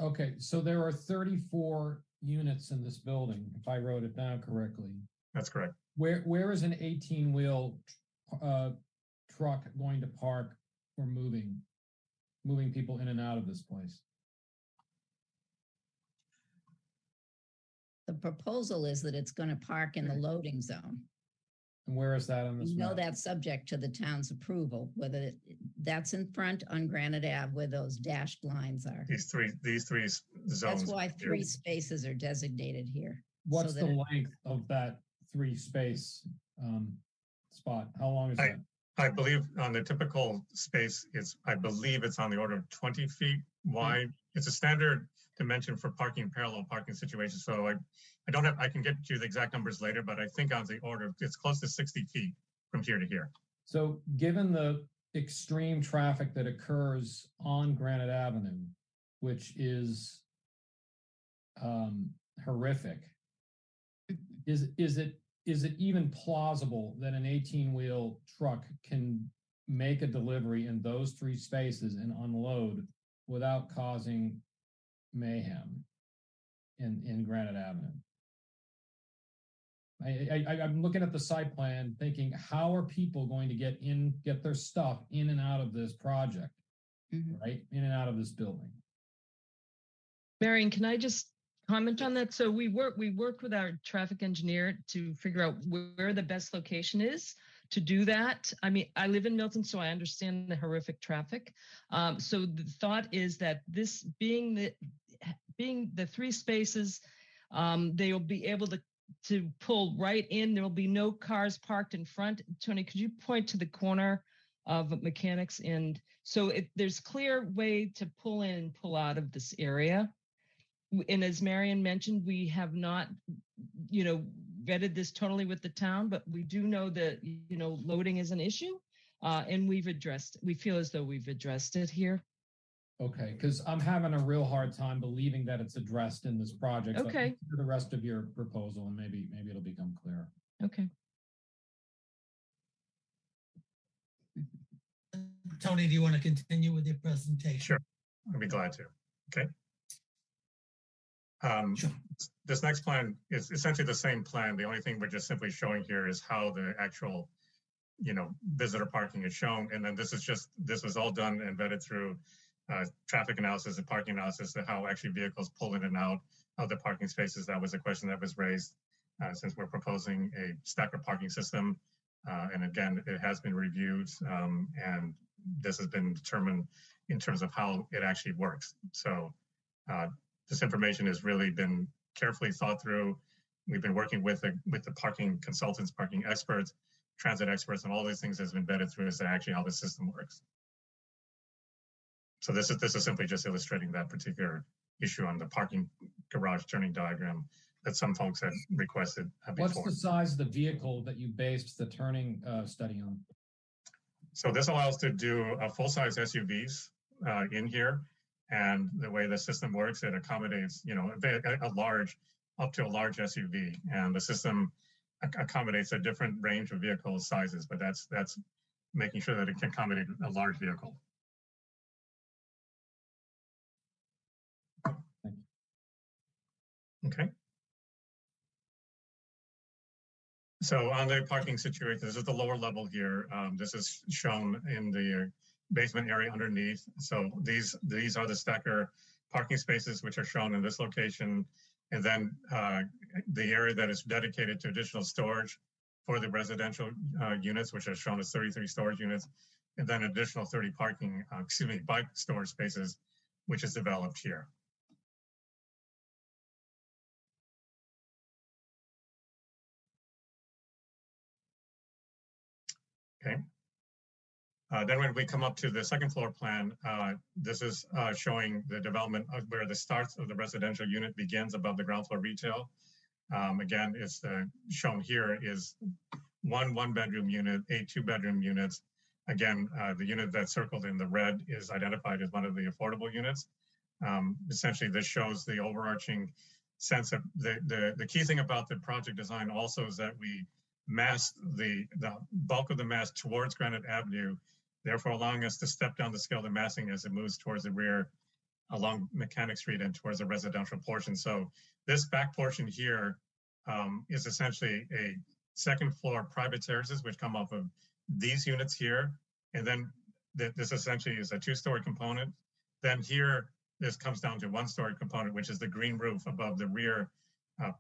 Okay, so there are 34 units in this building, if I wrote it down correctly. That's correct. Where, where is an 18-wheel uh, truck going to park or moving, moving people in and out of this place? The proposal is that it's going to park in the loading zone. And where is that on this You know map? that's subject to the town's approval, whether it- that's in front on Granite Ave where those dashed lines are. These three, these three s- zones. That's why here. three spaces are designated here. What's so the that length of that three space um, spot? How long is I- that? I believe on the typical space, it's, I believe it's on the order of 20 feet wide. It's a standard dimension for parking parallel parking situations. So I, I don't have, I can get you the exact numbers later, but I think on the order, it's close to 60 feet from here to here. So given the extreme traffic that occurs on Granite Avenue, which is um, horrific, is is it is it even plausible that an 18 wheel truck can make a delivery in those three spaces and unload without causing mayhem in in Granite Avenue? I, I, I'm looking at the site plan thinking, how are people going to get in, get their stuff in and out of this project, Mhm. right? In and out of this building. Marion, can I just comment on that? So we work, we worked with our traffic engineer to figure out where the best location is to do that. I mean, I live in Milton, so I understand the horrific traffic. Um, so the thought is that this being the being the three spaces, um, they will be able to to pull right in. There will be no cars parked in front. Tony, could you point to the corner of mechanics? And so it, there's clear way to pull in and pull out of this area. And as Marion mentioned, we have not, you know, vetted this totally with the town, but we do know that, you know, loading is an issue. Uh, and we've addressed, we feel as though we've addressed it here. Okay, because I'm having a real hard time believing that it's addressed in this project. so Okay. For the rest of your proposal, and maybe, maybe it'll become clearer. Okay. Tony, do you want to continue with your presentation? Sure. I'd be glad to. Okay. Um, Sure. this next plan is essentially the same plan. The only thing we're just simply showing here is how the actual, you know, visitor parking is shown. And then this is just, this was all done and vetted through uh, traffic analysis and parking analysis of how actually vehicles pull in and out of the parking spaces. That was a question that was raised uh, since we're proposing a stacker parking system. Uh, and again, it has been reviewed um, and this has been determined in terms of how it actually works. So uh, this information has really been carefully thought through. We've been working with the with the parking consultants, parking experts, transit experts, and all these things has been vetted through as to actually how the system works. So this is this is simply just illustrating that particular issue on the parking garage turning diagram that some folks had requested uh, What's the size of the vehicle that you based the turning uh, study on? So this allows to do a full-size SUVs uh, in here. And the way the system works, it accommodates, you know, a, a large, up to a large SUV. And the system ac- accommodates a different range of vehicle sizes, but that's, that's making sure that it can accommodate a large vehicle. Okay. So on the parking situation, this is the lower level here. Um, this is shown in the basement area underneath. So these these are the stacker parking spaces which are shown in this location. And then uh, the area that is dedicated to additional storage for the residential uh, units, which are shown as 33 storage units, and then additional 30 parking, uh, excuse me, bike storage spaces, which is developed here. Okay. Uh, then when we come up to the second floor plan, uh, this is uh, showing the development of where the start of the residential unit begins above the ground floor retail. Um, again, it's uh, shown here is one one bedroom unit, eight two bedroom units. Again, uh, the unit that's circled in the red is identified as one of the affordable units. Um, essentially, this shows the overarching sense of the, the the key thing about the project design also is that we mass the the bulk of the mass towards Granite Avenue, therefore allowing us to step down the scale of the massing as it moves towards the rear along Mechanic Street and towards the residential portion. So this back portion here um, is essentially a second floor private terraces which come off of these units here, and then th- this essentially is a two-story component. Then here, this comes down to one-story component, which is the green roof above the rear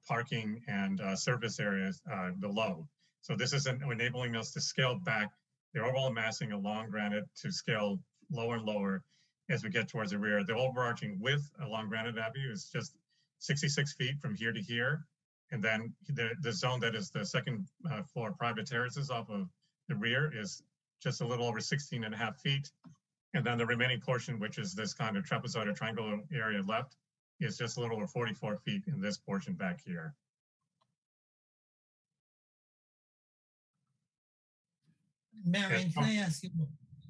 parking and uh, surface areas uh, below. So this is en- enabling us to scale back the overall massing along granite to scale lower and lower as we get towards the rear. The overarching width along Granite Avenue is just 66 feet from here to here. And then the, the zone that is the second uh, floor private terraces off of the rear is just a little over 16 and a half feet. And then the remaining portion, which is this kind of trapezoid or triangular area left, is just a little over 44 feet in this portion back here. Marion, can I ask you,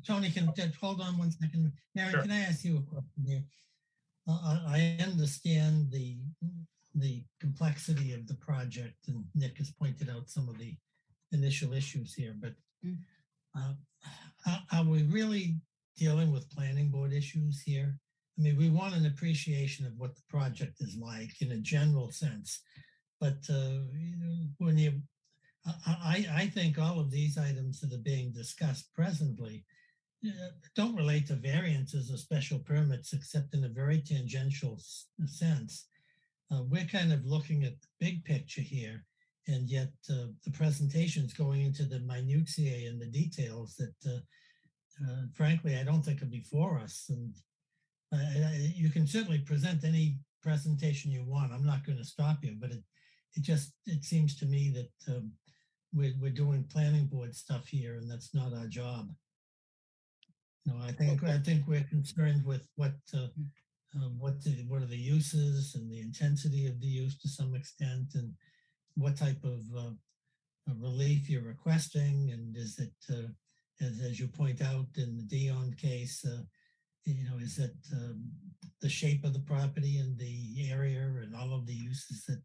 Tony, can, hold on one second. Marion, Sure. can I ask you a question here? I, I understand the, the complexity of the project and Nick has pointed out some of the initial issues here, but Mm. uh, are, are we really dealing with planning board issues here? I mean, we want an appreciation of what the project is like in a general sense. But uh, when you, I, I, think all of these items that are being discussed presently uh, don't relate to variances or special permits except in a very tangential s- sense. Uh, we're kind of looking at the big picture here, and yet uh, the presentation is going into the minutiae and the details that, uh, uh, frankly, I don't think are before us. And I, I, you can certainly present any presentation you want. I'm not going to stop you, but it, it just it seems to me that um, we're we're doing planning board stuff here, and that's not our job. No, I think I think we're concerned with what uh, uh, what the, what are the uses and the intensity of the use to some extent, and what type of uh, uh, relief you're requesting, and is it uh, as as you point out in the Dion case, uh, you know, is it um, the shape of the property and the area and all of the uses that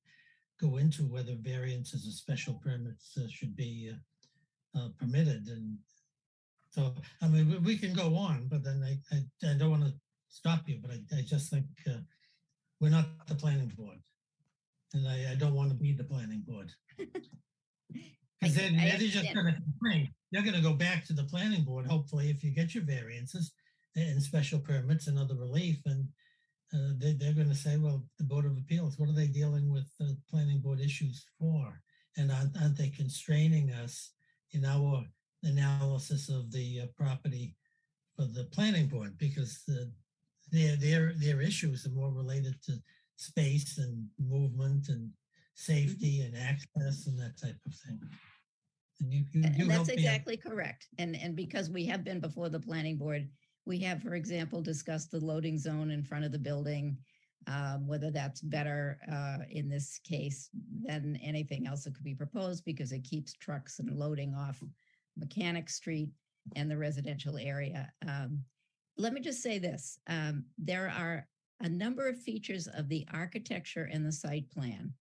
go into whether variances or special permits uh, should be uh, uh, permitted. And so, I mean, we, can go on, but then I, I, I don't want to stop you, but I, I just think uh, we're not the planning board. And I, I don't want to be the planning board. Because then they're just going to complain. You're going to go back to the planning board, hopefully, if you get your variances and special permits and other relief. And uh, they, they're going to say, well, the Board of Appeals, what are they dealing with the planning board issues for? And aren't, aren't they constraining us in our analysis of the uh, property for the planning board? Because the, their, their, their issues are more related to space and movement and safety and access and that type of thing. And you, you, you and that's out. exactly correct. And, and because we have been before the planning board, we have, for example, discussed the loading zone in front of the building, um, whether that's better uh, in this case than anything else that could be proposed because it keeps trucks and loading off Mechanic Street and the residential area. Um, let me just say this. Um, there are a number of features of the architecture and the site plan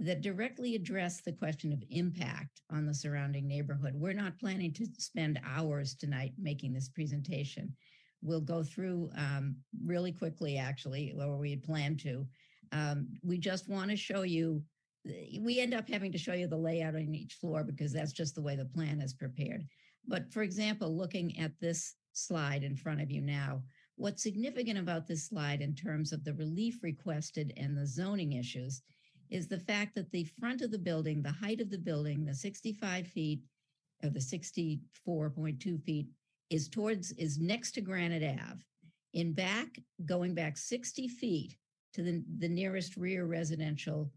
that directly address the question of impact on the surrounding neighborhood. We're not planning to spend hours tonight making this presentation. We'll go through um, really quickly, actually, or we had planned to. Um, we just want to show you, we end up having to show you the layout on each floor because that's just the way the plan is prepared. But for example, looking at this slide in front of you now, what's significant about this slide in terms of the relief requested and the zoning issues is the fact that the front of the building, the height of the building, the 65 feet or the 64.2 feet is towards, is next to Granite Ave. In back, going back 60 feet to the, the nearest rear residential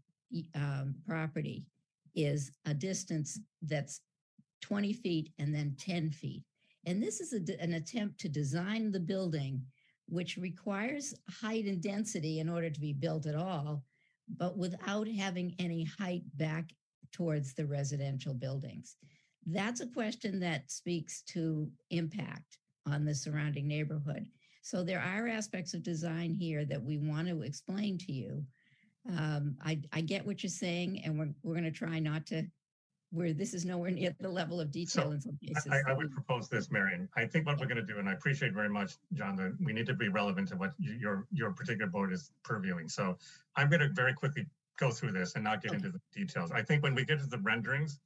um, property is a distance that's 20 feet and then 10 feet. And this is a an attempt to design the building, which requires height and density in order to be built at all, but without having any height back towards the residential buildings. That's a question that speaks to impact on the surrounding neighborhood. So there are aspects of design here that we want to explain to you. Um, I, I get what you're saying, and we're, we're going to try not to, where this is nowhere near the level of detail So, in some cases. I, I would propose this, Marion. I think what we're going to do, and I appreciate very much, John, that we need to be relevant to what your your particular board is purviewing. So I'm going to very quickly go through this and not get Okay. into the details. I think when we get to the renderings,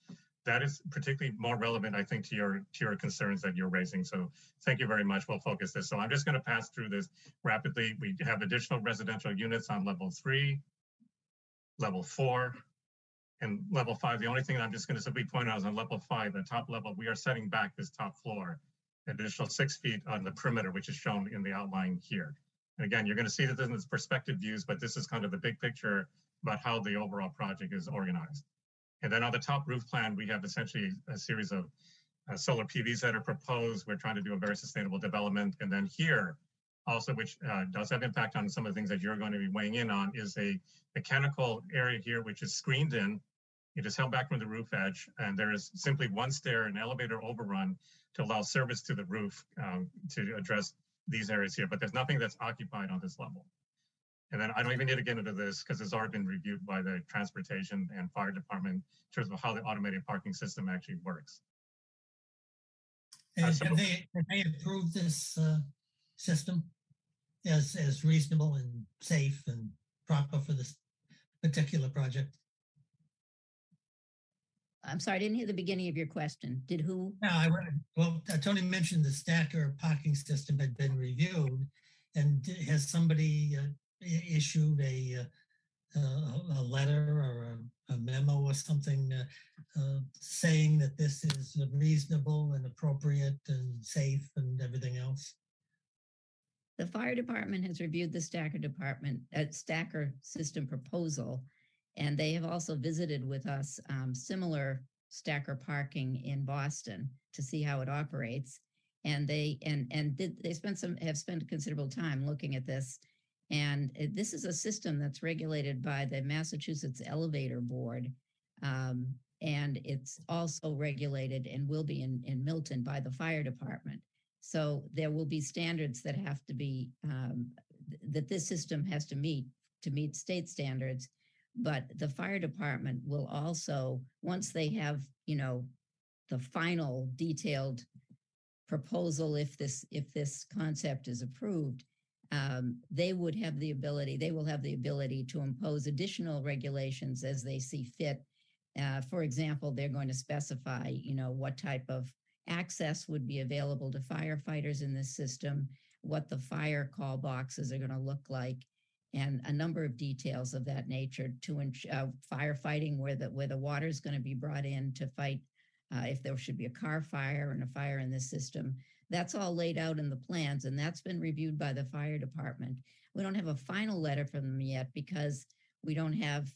that is particularly more relevant, I think, to your to your concerns that you're raising. So thank you very much. We'll focus this. So I'm just going to pass through this rapidly. We have additional residential units on level three, level four, and level five, the only thing I'm just going to simply point out is on level five, the top level, we are setting back this top floor, an additional six feet on the perimeter, which is shown in the outline here. And again, you're going to see that this perspective views, but this is kind of the big picture about how the overall project is organized. And then on the top roof plan, we have essentially a series of uh, solar PVs that are proposed. We're trying to do a very sustainable development. And then here, also, which uh, does have impact on some of the things that you're going to be weighing in on, is a mechanical area here, which is screened in. It is held back from the roof edge, and there is simply one stair and elevator overrun to allow service to the roof um, to address these areas here. But there's nothing that's occupied on this level. And then I don't even need to get into this because it's already been reviewed by the transportation and fire department in terms of how the automated parking system actually works. And so- have they, have they approved this uh, system as, as reasonable and safe and proper for this particular project? I'm sorry, I didn't hear the beginning of your question. Did who? No, I, read- well, uh, Tony mentioned the Stacker parking system had been reviewed. And has somebody uh, i- issued a, uh, a, letter or a- a memo or something uh, uh, saying that this is reasonable and appropriate and safe and everything else? The fire department has reviewed the Stacker department, uh, Stacker system proposal. And they have also visited with us um, similar Stacker parking in Boston to see how it operates. And they and and did they spent some have spent considerable time looking at this. And uh, this is a system that's regulated by the Massachusetts Elevator Board. Um, and it's also regulated and will be in, in Milton by the fire department. So there will be standards that have to be, um, th- that this system has to meet to meet state standards. But the fire department will also, once they have, you know, the final detailed proposal, if this, if this concept is approved, um, they would have the ability, they will have the ability to impose additional regulations as they see fit. Uh, for example, they're going to specify, you know, what type of access would be available to firefighters in this system, what the fire call boxes are going to look like, and a number of details of that nature to uh, firefighting where the where the water is going to be brought in to fight uh, if there should be a car fire and a fire in this system. That's all laid out in the plans, and that's been reviewed by the fire department. We don't have a final letter from them yet because we don't have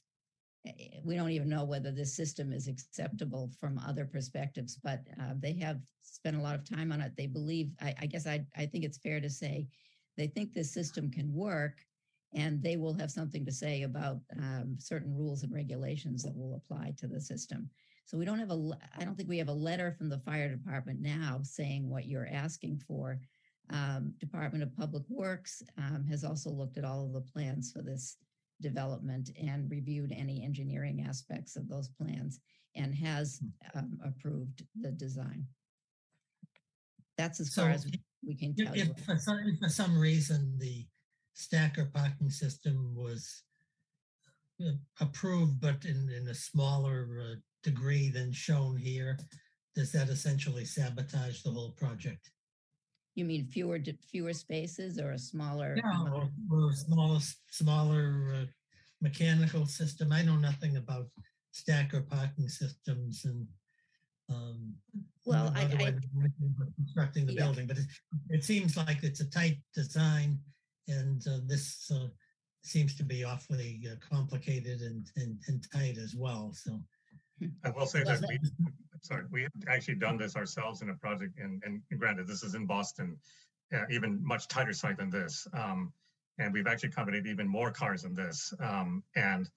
eh, we don't even know whether this system is acceptable from other perspectives, but uh, they have spent a lot of time on it. They believe, I, I guess I, I think it's fair to say, they think this system can work and they will have something to say about um, certain rules and regulations that will apply to the system. So we don't have a, I don't think we have a letter from the fire department now saying what you're asking for. Um, Department of Public Works um, has also looked at all of the plans for this development and reviewed any engineering aspects of those plans and has um, approved the design. That's as So far as we can If, you. if for some, if for some reason the stacker parking system was uh, approved, but in, in a smaller uh, degree than shown here, does that essentially sabotage the whole project? You mean fewer, d- fewer spaces or a smaller? No, or a smaller, smaller uh, mechanical system. I know nothing about stacker parking systems and um, Well, I- I- about Constructing the Yeah. building, but it, it seems like it's a tight design and uh, this uh, seems to be awfully uh, complicated and, and, and tight as well, so. I will say that we, sorry, we have actually done this ourselves in a project and, and granted, this is in Boston, uh, even much tighter site than this. Um, and we've actually accommodated even more cars than this. Um, and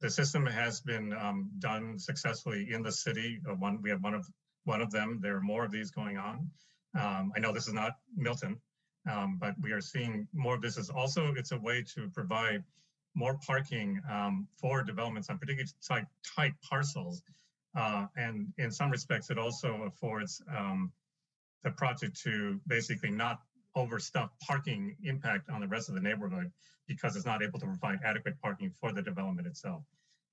the system has been um, done successfully in the city. Uh, one, we have one of one of them. There are more of these going on. Um, I know this is not Milton, um, but we are seeing more of this. Is also it's a way to provide more parking um, for developments on particularly tight, tight parcels. Uh, and in some respects, it also affords um, the project to basically not overstuff parking impact on the rest of the neighborhood because it's not able to provide adequate parking for the development itself.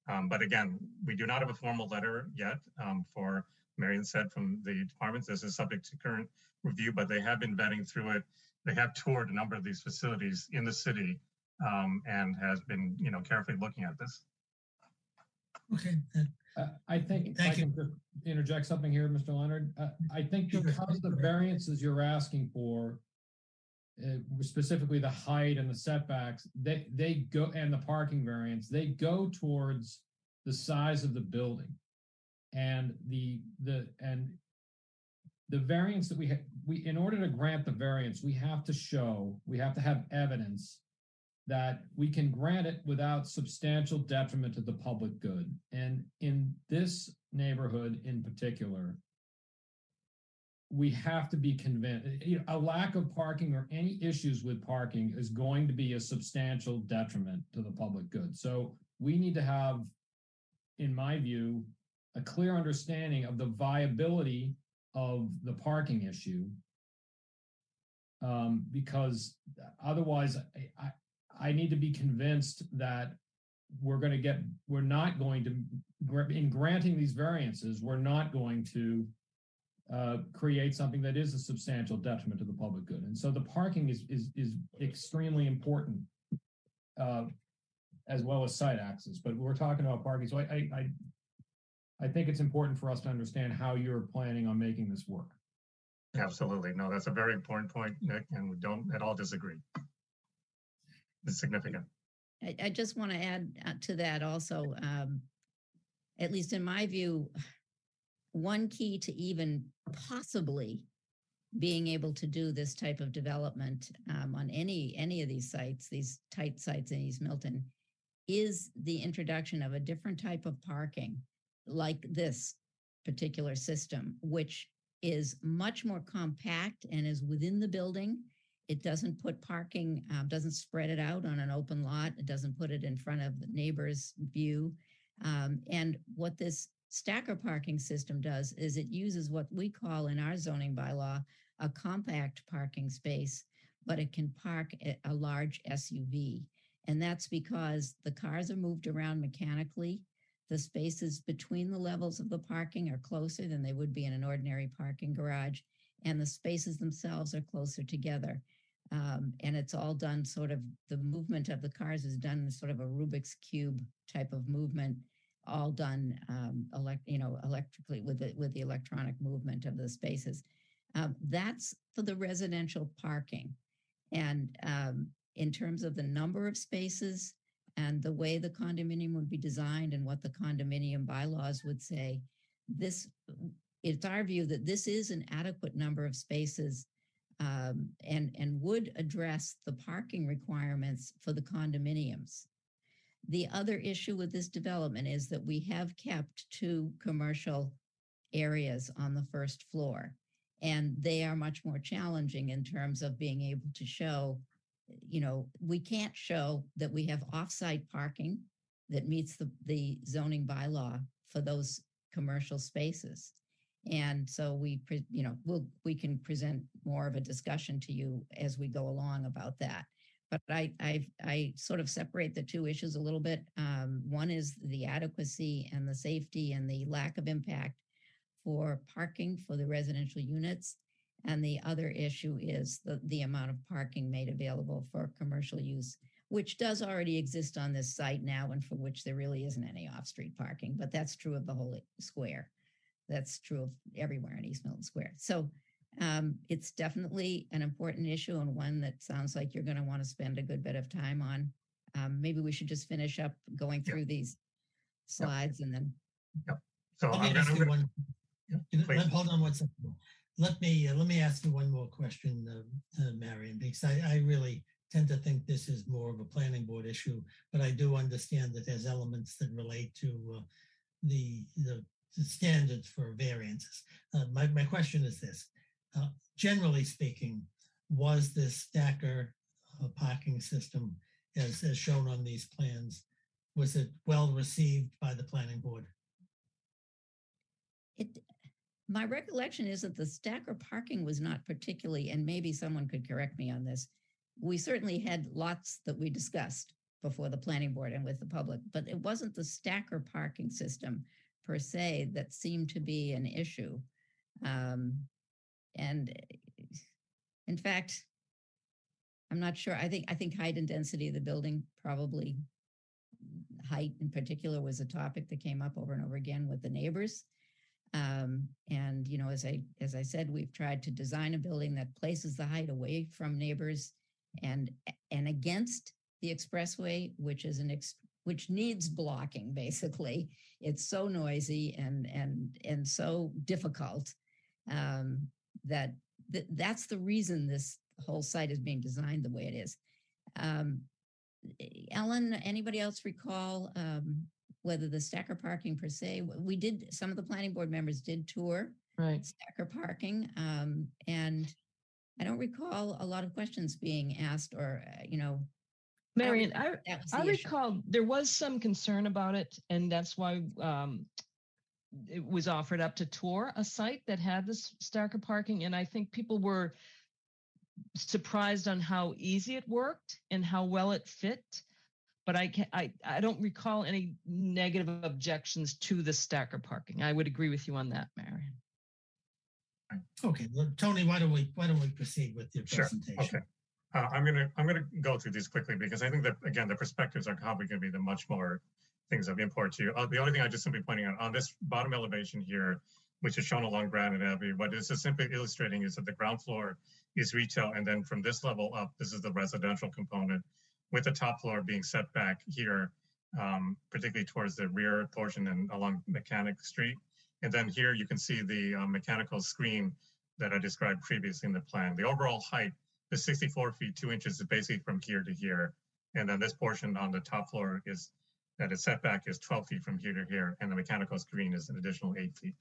Um, but again, we do not have a formal letter yet um, for Marion said from the departments. This is subject to current review, but they have been vetting through it. They have toured a number of these facilities in the city um, and has been, you know, carefully looking at this. Okay, Uh, I think, if I Thank you. can interject something here, Mr. Leonard. Uh, I think because the variances you're asking for, uh, specifically the height and the setbacks, they, they go, and the parking variance, they go towards the size of the building. And the, the, and the variance that we, ha- we, in order to grant the variance, we have to show, we have to have evidence that we can grant it without substantial detriment to the public good. And in this neighborhood in particular, we have to be convinced, you know, a lack of parking or any issues with parking is going to be a substantial detriment to the public good. So we need to have, in my view, a clear understanding of the viability of the parking issue. Um, because otherwise, I, I, I need to be convinced that we're going to get, we're not going to, in granting these variances, we're not going to uh, create something that is a substantial detriment to the public good. And so the parking is, is, is extremely important, uh, as well as site access, but we're talking about parking. So I, I, I, I think it's important for us to understand how you're planning on making this work. Absolutely. No, that's a very important point, Nick, and we don't at all disagree. It's significant. I, I just want to add uh, to that also, um, at least in my view, one key to even possibly being able to do this type of development um, on any any of these sites, these tight sites in East Milton, is the introduction of a different type of parking, like this particular system, which is much more compact and is within the building. It doesn't put parking, um, doesn't spread it out on an open lot. It doesn't put it in front of the neighbor's view. Um, and what this stacker parking system does is it uses what we call in our zoning bylaw a compact parking space, but it can park a, a large SUV. And that's because the cars are moved around mechanically. The spaces between the levels of the parking are closer than they would be in an ordinary parking garage, and the spaces themselves are closer together. Um, and it's all done sort of the movement of the cars is done in sort of a Rubik's cube type of movement, all done um, elect, you know, electrically with the with the electronic movement of the spaces. Um, that's for the residential parking, and um, in terms of the number of spaces and the way the condominium would be designed and what the condominium bylaws would say, this it's our view that this is an adequate number of spaces um, and and would address the parking requirements for the condominiums. The other issue with this development is that we have kept two commercial areas on the first floor, and they are much more challenging in terms of being able to show. You know, we can't show that we have offsite parking that meets the, the zoning bylaw for those commercial spaces. And so we, pre- you know, we'll, we can present more of a discussion to you as we go along about that. But I, I, I sort of separate the two issues a little bit. Um, one is the adequacy and the safety and the lack of impact for parking for the residential units. And the other issue is the, the amount of parking made available for commercial use, which does already exist on this site now and for which there really isn't any off-street parking, but that's true of the whole square. That's true of everywhere in East Milton Square. So um, it's definitely an important issue and one that sounds like you're going to want to spend a good bit of time on. Um, maybe we should just finish up going Yeah. through these slides and then Yep. So Let I'm ask gonna, one, Yeah, you know, please. let- hold on one second. Let me, uh, let me ask you one more question, uh, uh, Marion, because I, I really tend to think this is more of a planning board issue, but I do understand that there's elements that relate to uh, the, the the standards for variances. Uh, My, my question is this. Uh, Generally speaking, was this stacker uh, parking system as, as shown on these plans, was it well received by the planning board? it, my recollection is that the stacker parking was not particularly, and maybe someone could correct me on this. We certainly had lots that we discussed before the planning board and with the public, but it wasn't the stacker parking system per se that seemed to be an issue. Um, and in fact, I'm not sure. I think I think height and density of the building probably height in particular was a topic that came up over and over again with the neighbors. Um, and you know, as I as I said, we've tried to design a building that places the height away from neighbors and and against the expressway, which is an ex, which needs blocking. Basically, it's so noisy and and and so difficult um, that th- that's the reason this whole site is being designed the way it is. Um, Ellen, anybody else recall um, whether the stacker parking per se, we did, some of the planning board members did tour Right. stacker parking. Um, and I don't recall a lot of questions being asked or, uh, you know, Marion, I, I the issue. recall there was some concern about it, and that's why um, it was offered up to tour a site that had this stacker parking. And I think people were surprised on how easy it worked and how well it fit. But I, can, I, I don't recall any negative objections to the stacker parking. I would agree with you on that, Marion. Okay, well, Tony, why don't we, why don't we proceed with your presentation? Sure, presentation? Okay. Uh, I'm gonna, I'm gonna go through these quickly because I think that, again, the perspectives are probably gonna be the much more things of import to you. Uh, the only thing I just simply pointing out on this bottom elevation here, which is shown along Granite Avenue, what this is simply illustrating is that the ground floor is retail, and then from this level up, this is the residential component, with the top floor being set back here, um, particularly towards the rear portion and along Mechanic Street. And then here you can see the uh, mechanical screen that I described previously in the plan. The overall height the 64 feet, two inches is basically from here to here. And then this portion on the top floor is that its setback is 12 feet from here to here. And the mechanical screen is an additional eight feet.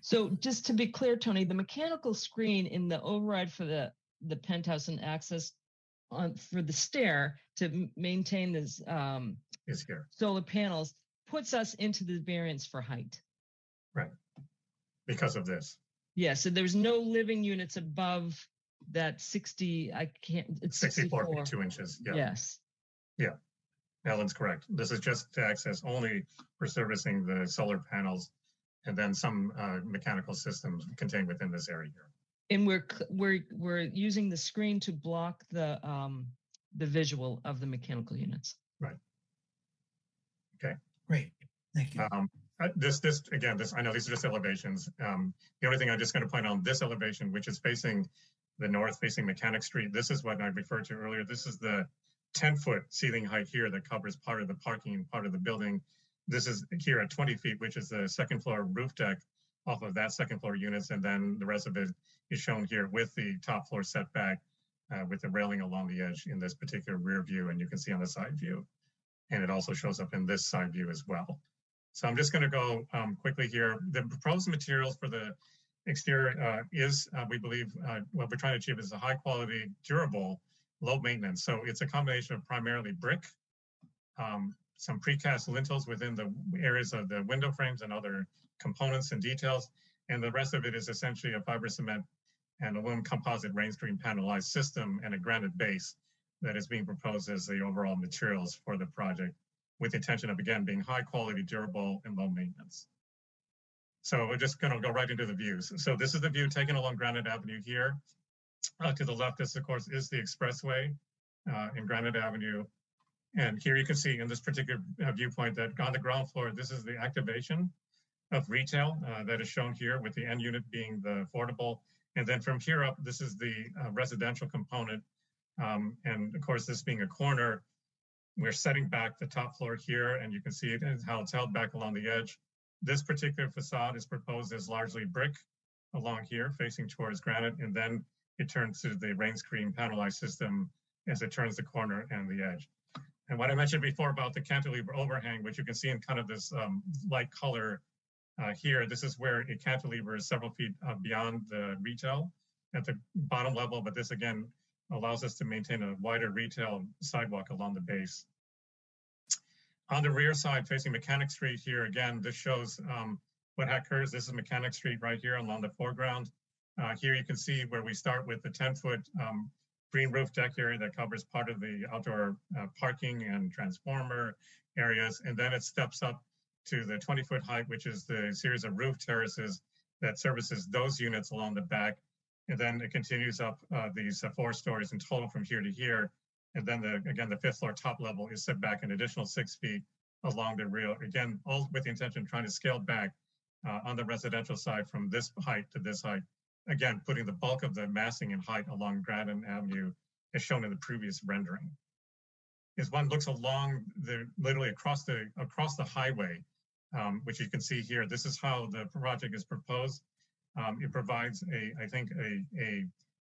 So just to be clear, Tony, the mechanical screen in the override for the the penthouse and access on for the stair to maintain this um, Is here solar panels puts us into the variance for height. Right. Because of this. Yeah, so there's no living units above that 60. I can't. It's 64 64. feet, two inches. Yeah. Yes. Yeah. Ellen's correct. This is just to access only for servicing the solar panels and then some uh, mechanical systems contained within this area here. And we're we're we're using the screen to block the um the visual of the mechanical units. Right. Okay. Great, thank you. Um, uh, this, this, again, this, I know these are just elevations. Um, the only thing I'm just going to point out on this elevation, which is facing the north facing Mechanic Street, this is what I referred to earlier. This is the 10 foot ceiling height here that covers part of the parking and part of the building. This is here at 20 feet, which is the second floor roof deck off of that second floor units. And then the rest of it is shown here with the top floor setback uh, with the railing along the edge in this particular rear view. And you can see on the side view. And it also shows up in this side view as well. So I'm just going to go um, quickly here. The proposed materials for the exterior uh, is, uh, we believe, uh, what we're trying to achieve is a high quality, durable, low maintenance. So it's a combination of primarily brick, um, some precast lintels within the areas of the window frames and other components and details. And the rest of it is essentially a fiber cement and aluminum composite rain screen panelized system and a granite base that is being proposed as the overall materials for the project with the intention of, again, being high quality, durable, and low maintenance. So we're just going to go right into the views. So this is the view taken along Granite Avenue here. Uh, to the left, this, of course, is the expressway uh, in Granite Avenue. And here you can see in this particular uh, viewpoint that on the ground floor, this is the activation of retail uh, that is shown here with the end unit being the affordable. And then from here up, this is the uh, residential component. Um, and of course, this being a corner, we're setting back the top floor here, and you can see how it's held back along the edge. This particular facade is proposed as largely brick along here, facing towards granite, and then it turns to the rain screen panelized system as it turns the corner and the edge. And what I mentioned before about the cantilever overhang, which you can see in kind of this um, light color uh, here, this is where a cantilever is several feet uh, beyond the retail at the bottom level, but this again allows us to maintain a wider retail sidewalk along the base. On the rear side facing Mechanic Street here, again, this shows um, what occurs. This is Mechanic Street right here along the foreground. Uh, here you can see where we start with the 10 foot um, green roof deck area that covers part of the outdoor uh, parking and transformer areas. And then it steps up to the 20 foot height, which is the series of roof terraces that services those units along the back. And then it continues up uh, these uh, four stories in total from here to here. And then the, again, the fifth floor top level is set back an additional six feet along the rear. Again, all with the intention of trying to scale back uh, on the residential side from this height to this height. Again, putting the bulk of the massing and height along Granite Avenue as shown in the previous rendering. As one looks along the, literally across the, across the highway, um, which you can see here, this is how the project is proposed. Um, it provides a, I think, a, a,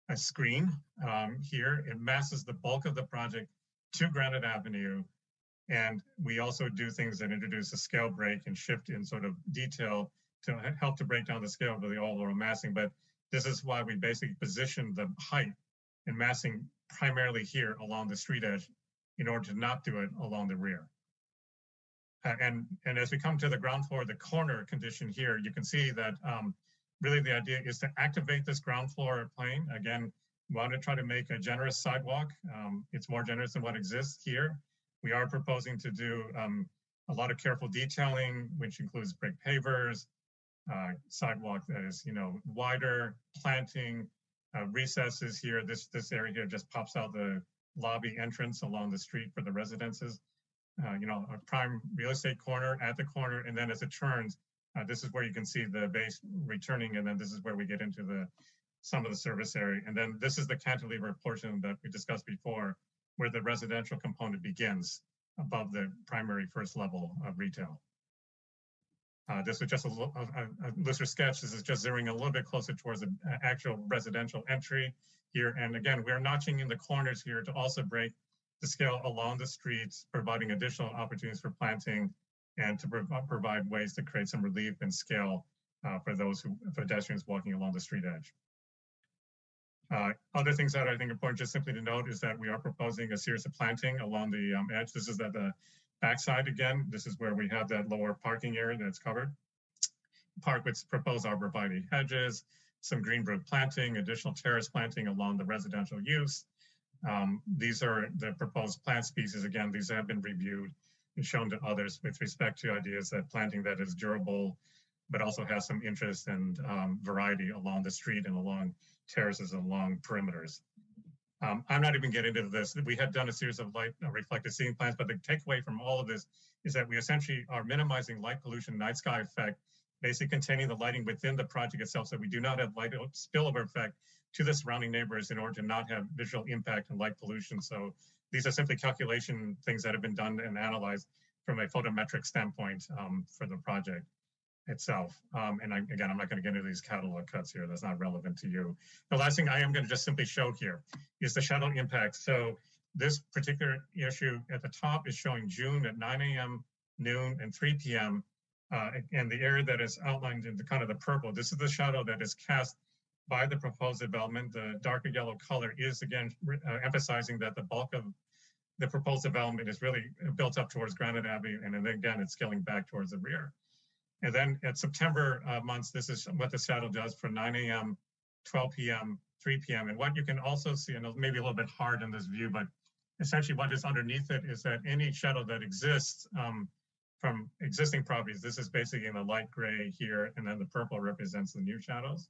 a screen um, here. It masses the bulk of the project to Granite Avenue. And we also do things that introduce a scale break and shift in sort of detail to help to break down the scale of the all-oral massing. But this is why we basically position the height and massing primarily here along the street edge in order to not do it along the rear. Uh, and, and as we come to the ground floor, the corner condition here, you can see that um, really the idea is to activate this ground floor plane. Again, we want to try to make a generous sidewalk. Um, it's more generous than what exists here. We are proposing to do um, a lot of careful detailing, which includes brick pavers, uh, sidewalk that is, you know, wider, planting, uh, recesses here. This this area here just pops out the lobby entrance along the street for the residences. Uh, you know, a prime real estate corner at the corner, and then as it turns, uh, this is where you can see the base returning, and then this is where we get into the some of the service area, and then this is the cantilever portion that we discussed before, where the residential component begins above the primary first level of retail. Uh, this was just a, a- a looser sketch. This is just zeroing a little bit closer towards the uh, actual residential entry here. And again, we're notching in the corners here to also break the scale along the streets, providing additional opportunities for planting and to prov- provide ways to create some relief and scale uh, for those who pedestrians walking along the street edge. Uh, other things that I think are important just simply to note is that we are proposing a series of planting along the um, edge. This is at the backside again. This is where we have that lower parking area that's covered. Park with proposed arborvitae hedges, some green planting, additional terrace planting along the residential use. Um, these are the proposed plant species. Again, these have been reviewed shown to others with respect to ideas that planting that is durable, but also has some interest and um, variety along the street and along terraces and along perimeters. Um, I'm not even getting into this. We had done a series of light uh, reflected ceiling plans, but the takeaway from all of this is that we essentially are minimizing light pollution, night sky effect, basically containing the lighting within the project itself so we do not have light spillover effect to the surrounding neighbors in order to not have visual impact and light pollution. So these are simply calculation things that have been done and analyzed from a photometric standpoint um, for the project itself. Um, and I, again, I'm not going to get into these catalog cuts here. That's not relevant to you. The last thing I am going to just simply show here is the shadow impact. So this particular issue at the top is showing June at 9 a.m., noon, and 3 p.m. Uh, and the area that is outlined in the kind of the purple, this is the shadow that is cast by the proposed development. The darker yellow color is again uh, emphasizing that the bulk of the proposed development is really built up towards Granite Avenue, and then again, it's scaling back towards the rear. And then at September uh, months, this is what the shadow does for 9 a.m., 12 p.m., 3 p.m. And what you can also see, and maybe a little bit hard in this view, but essentially what is underneath it is that any shadow that exists um, from existing properties, this is basically in the light gray here, and then the purple represents the new shadows.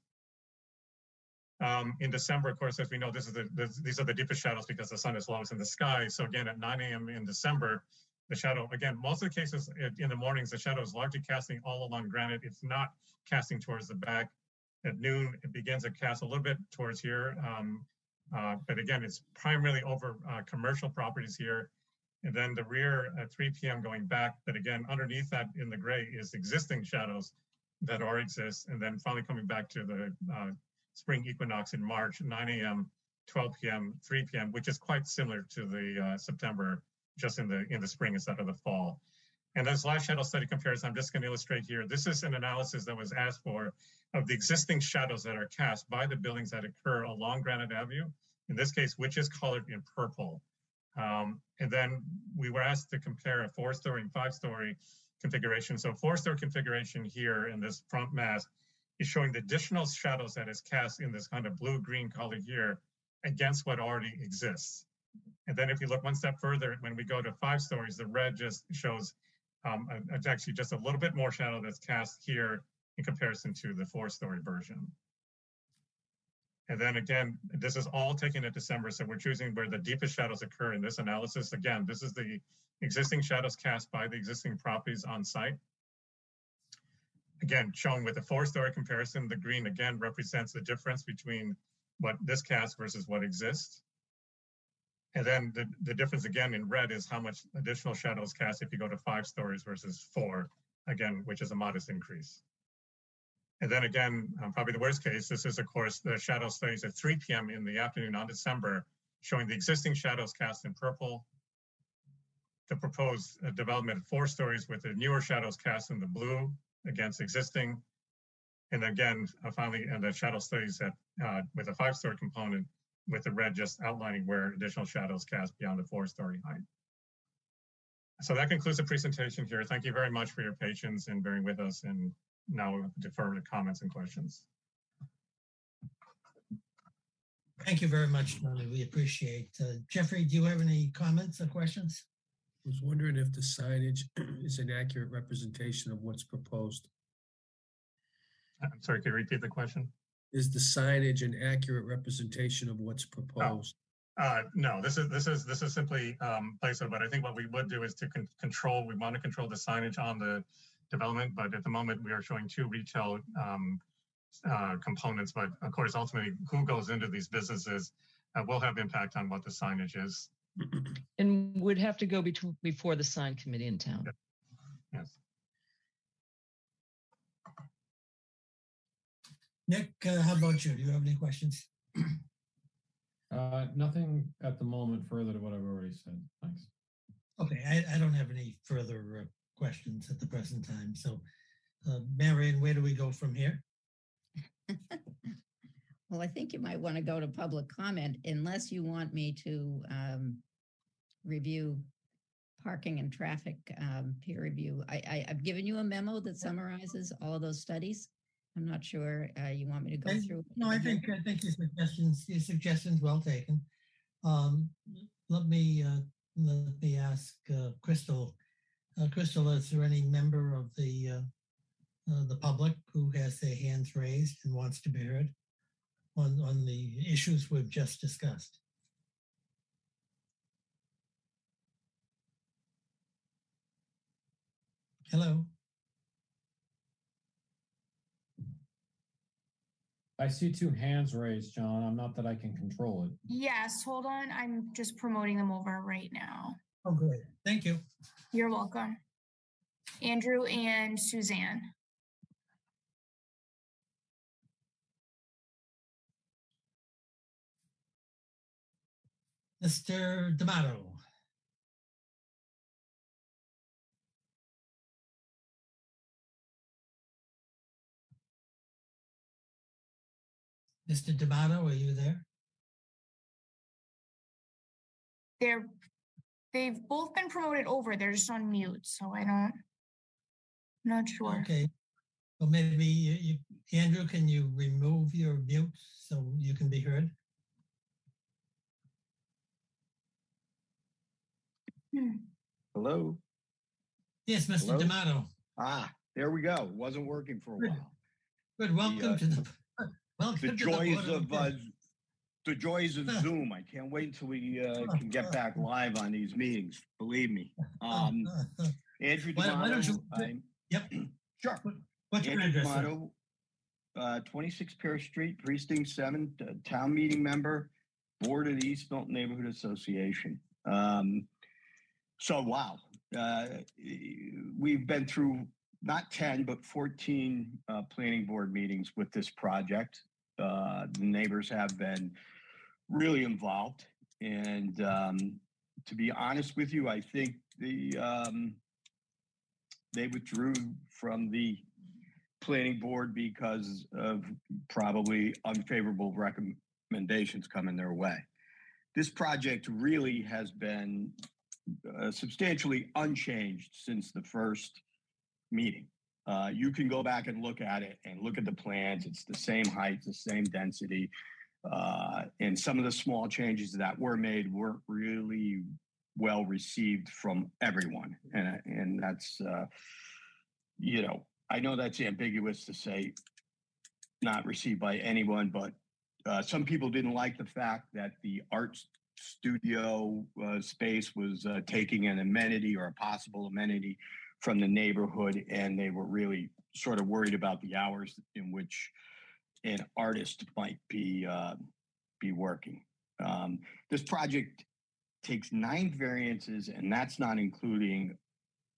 Um, in December, of course, as we know, this is the, this, these are the deepest shadows because the sun is lowest in the sky. So again, at 9 a.m. in December, the shadow, again, most of the cases in the mornings, the shadow is largely casting all along granite. It's not casting towards the back. At noon, it begins to cast a little bit towards here. Um, uh, but again, it's primarily over uh, commercial properties here. And then the rear at 3 p.m. going back. But again, underneath that in the gray is existing shadows that already exist. And then finally coming back to the uh, spring equinox in March, 9 a.m., 12 p.m., 3 p.m., which is quite similar to the uh, September just in the in the spring instead of the fall. And this last shadow study comparison, I'm just going to illustrate here. This is an analysis that was asked for of the existing shadows that are cast by the buildings that occur along Granite Avenue. In this case, which is colored in purple. Um, and then we were asked to compare a four-story and five-story configuration. So four-story configuration here in this front mass is showing the additional shadows that is cast in this kind of blue-green color here against what already exists. And then if you look one step further, when we go to five stories, the red just shows um, it's actually just a little bit more shadow that's cast here in comparison to the four story version. And then again, this is all taken at December, so we're choosing where the deepest shadows occur in this analysis. Again, this is the existing shadows cast by the existing properties on site. Again, shown with a four-story comparison, the green again represents the difference between what this cast versus what exists. And then the, the difference again in red is how much additional shadows cast if you go to five stories versus four, again, which is a modest increase. And then again, um, probably the worst case, this is of course the shadow studies at 3 p.m. in the afternoon on December, showing the existing shadows cast in purple, the proposed uh, development of four stories with the newer shadows cast in the blue against existing, And again, uh, finally, and the shadow studies that uh, with a five-story component, with the red just outlining where additional shadows cast beyond the four-story height. So that concludes the presentation here. Thank you very much for your patience and bearing with us. And now we'll defer to comments and questions. Thank you very much, Tony. We appreciate. Uh, Jeffrey, do you have any comments or questions? I was wondering if the signage is an accurate representation of what's proposed. I'm sorry, could you repeat the question? Is the signage an accurate representation of what's proposed? Uh, no, this is this is this is simply um, placeholder. But I think what we would do is to con- control. We want to control the signage on the development, but at the moment we are showing two retail um, uh, components. But of course, ultimately, who goes into these businesses uh, will have impact on what the signage is. And would have to go between, before the sign committee in town. Yes. Nick, uh, how about you? Do you have any questions? Uh, nothing at the moment further to what I've already said. Thanks. Okay, I, I don't have any further uh, questions at the present time. So, uh, Marion, where do we go from here? Well, I think you might want to go to public comment unless you want me to um, review parking and traffic um, peer review. I, I, I've given you a memo that summarizes all of those studies. I'm not sure uh, you want me to go Okay. through. No, I think I think your suggestions your suggestions well taken. Um, let me uh, let me ask uh, Crystal. Uh, Crystal, is there any member of the uh, uh, the public who has their hands raised and wants to be heard on on the issues we've just discussed? Hello. I see two hands raised, John. I'm not that I can control it. Yes, hold on. I'm just promoting them over right now. Oh, great. Thank you. You're welcome. Andrew and Suzanne. Mr. D'Amato. Mr. D'Amato, are you there? They're they've both been promoted over. They're just on mute, so I don't I'm not sure. Okay. Well, maybe you, you, Andrew, can you remove your mute so you can be heard? Hmm. Hello. Yes, Mr. Hello? D'Amato. Ah, there we go. Wasn't working for a Good. while. Good. Welcome uh, to the welcome The joys the of uh, the joys of Zoom. I can't wait until we uh, can get back live on these meetings. Believe me. Um, Andrew Why- why don't you- I'm- Yep. Sure. What's your Andrew address? D'Amato, uh, 26 Pear Street, Precinct 7, uh, town meeting member, board of the East Milton Neighborhood Association. Um, so, wow. Uh, we've been through not 10, but 14 uh, planning board meetings with this project. Uh, the neighbors have been really involved. And um, to be honest with you, I think the um, they withdrew from the planning board because of probably unfavorable recommendations coming their way. This project really has been uh, substantially unchanged since the first meeting. Uh, you can go back and look at it and look at the plans. It's the same height, the same density. Uh, and some of the small changes that were made weren't really well received from everyone. And, and that's, uh, you know, I know that's ambiguous to say not received by anyone, but uh, some people didn't like the fact that the art studio uh, space was taking an amenity or a possible amenity from the neighborhood, and they were really sort of worried about the hours in which an artist might be uh, be working. Um, this project takes nine variances, and that's not including,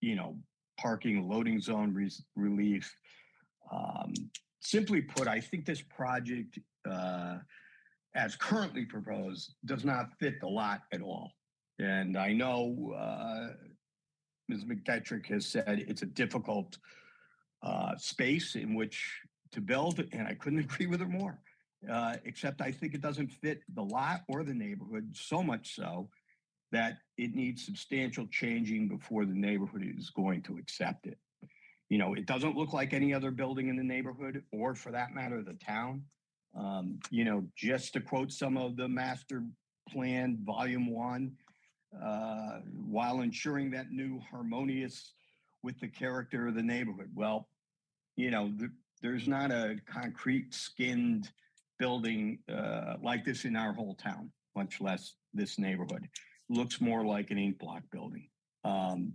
you know, parking, loading zone res- relief. Um, simply put, I think this project, uh, as currently proposed, does not fit the lot at all. And I know uh, Ms. McKettrick has said it's a difficult uh, space in which to build, and I couldn't agree with her more. Uh, except I think it doesn't fit the lot or the neighborhood so much so that it needs substantial changing before the neighborhood is going to accept it. You know, it doesn't look like any other building in the neighborhood, or for that matter, the town. Um, you know, just to quote some of the master plan, volume one, uh, while ensuring that new harmonious with the character of the neighborhood. Well, you know, th- there's not a concrete skinned building uh, like this in our whole town, much less this neighborhood. Looks more like an ink block building. Um,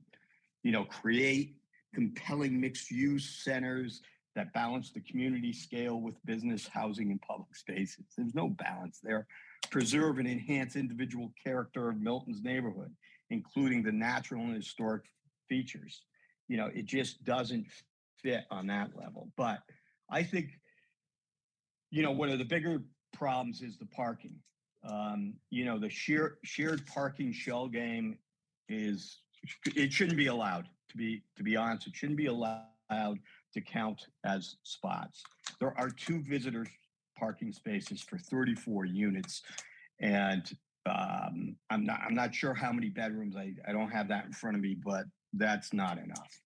you know, create compelling mixed use centers that balance the community scale with business, housing, and public spaces. There's no balance there. Preserve and enhance individual character of Milton's neighborhood, including the natural and historic features. You know, it just doesn't fit on that level. But I think, you know, one of the bigger problems is the parking. Um, you know, the sheer shared parking shell game is it shouldn't be allowed to be to be honest. It shouldn't be allowed to count as spots. There are two visitor parking spaces for 34 units, and um, I'm not I'm not sure how many bedrooms. I, I don't have that in front of me, but that's not enough.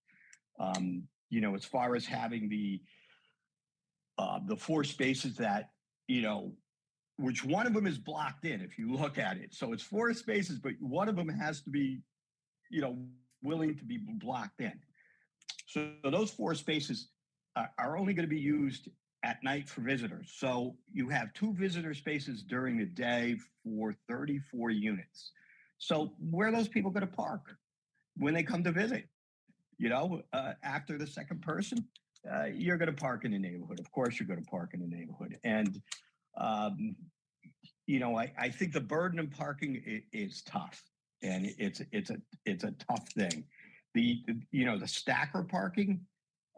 Um, you know, as far as having the uh, the four spaces that you know, which one of them is blocked in if you look at it. So it's four spaces, but one of them has to be, you know, willing to be blocked in. So those four spaces are, are only going to be used at night for visitors. So you have two visitor spaces during the day for 34 units. So where are those people going to park when they come to visit? You know, uh, after the second person, uh, you're going to park in the neighborhood. Of course, you're going to park in the neighborhood. And, um, you know, I, I think the burden of parking is, is tough and it's it's a it's a tough thing. The, the you know the stacker parking,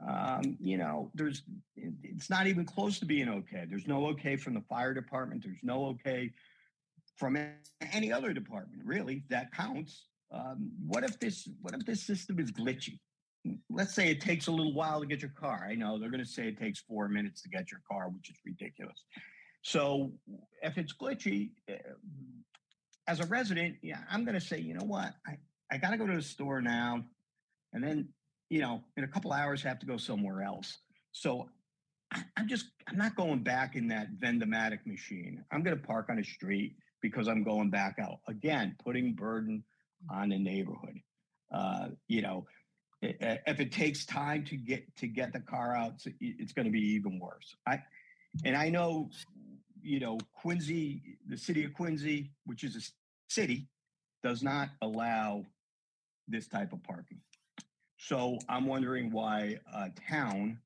um, you know, there's it's not even close to being okay. There's no okay from the fire department. There's no okay from any other department really that counts. Um, what if this what if this system is glitchy? Let's say it takes a little while to get your car. I know they're going to say it takes four minutes to get your car, which is ridiculous. So if it's glitchy, eh, as a resident, yeah, I'm going to say, you know what, I, I got to go to the store now, and then, you know, in a couple hours, have to go somewhere else. So I, I'm just, I'm not going back in that Vendomatic machine. I'm going to park on a street because I'm going back out again, putting burden on the neighborhood. Uh, you know, if it takes time to get to get the car out, it's going to be even worse. I and I know you know, Quincy, the city of Quincy, which is a city, does not allow this type of parking. So I'm wondering why a town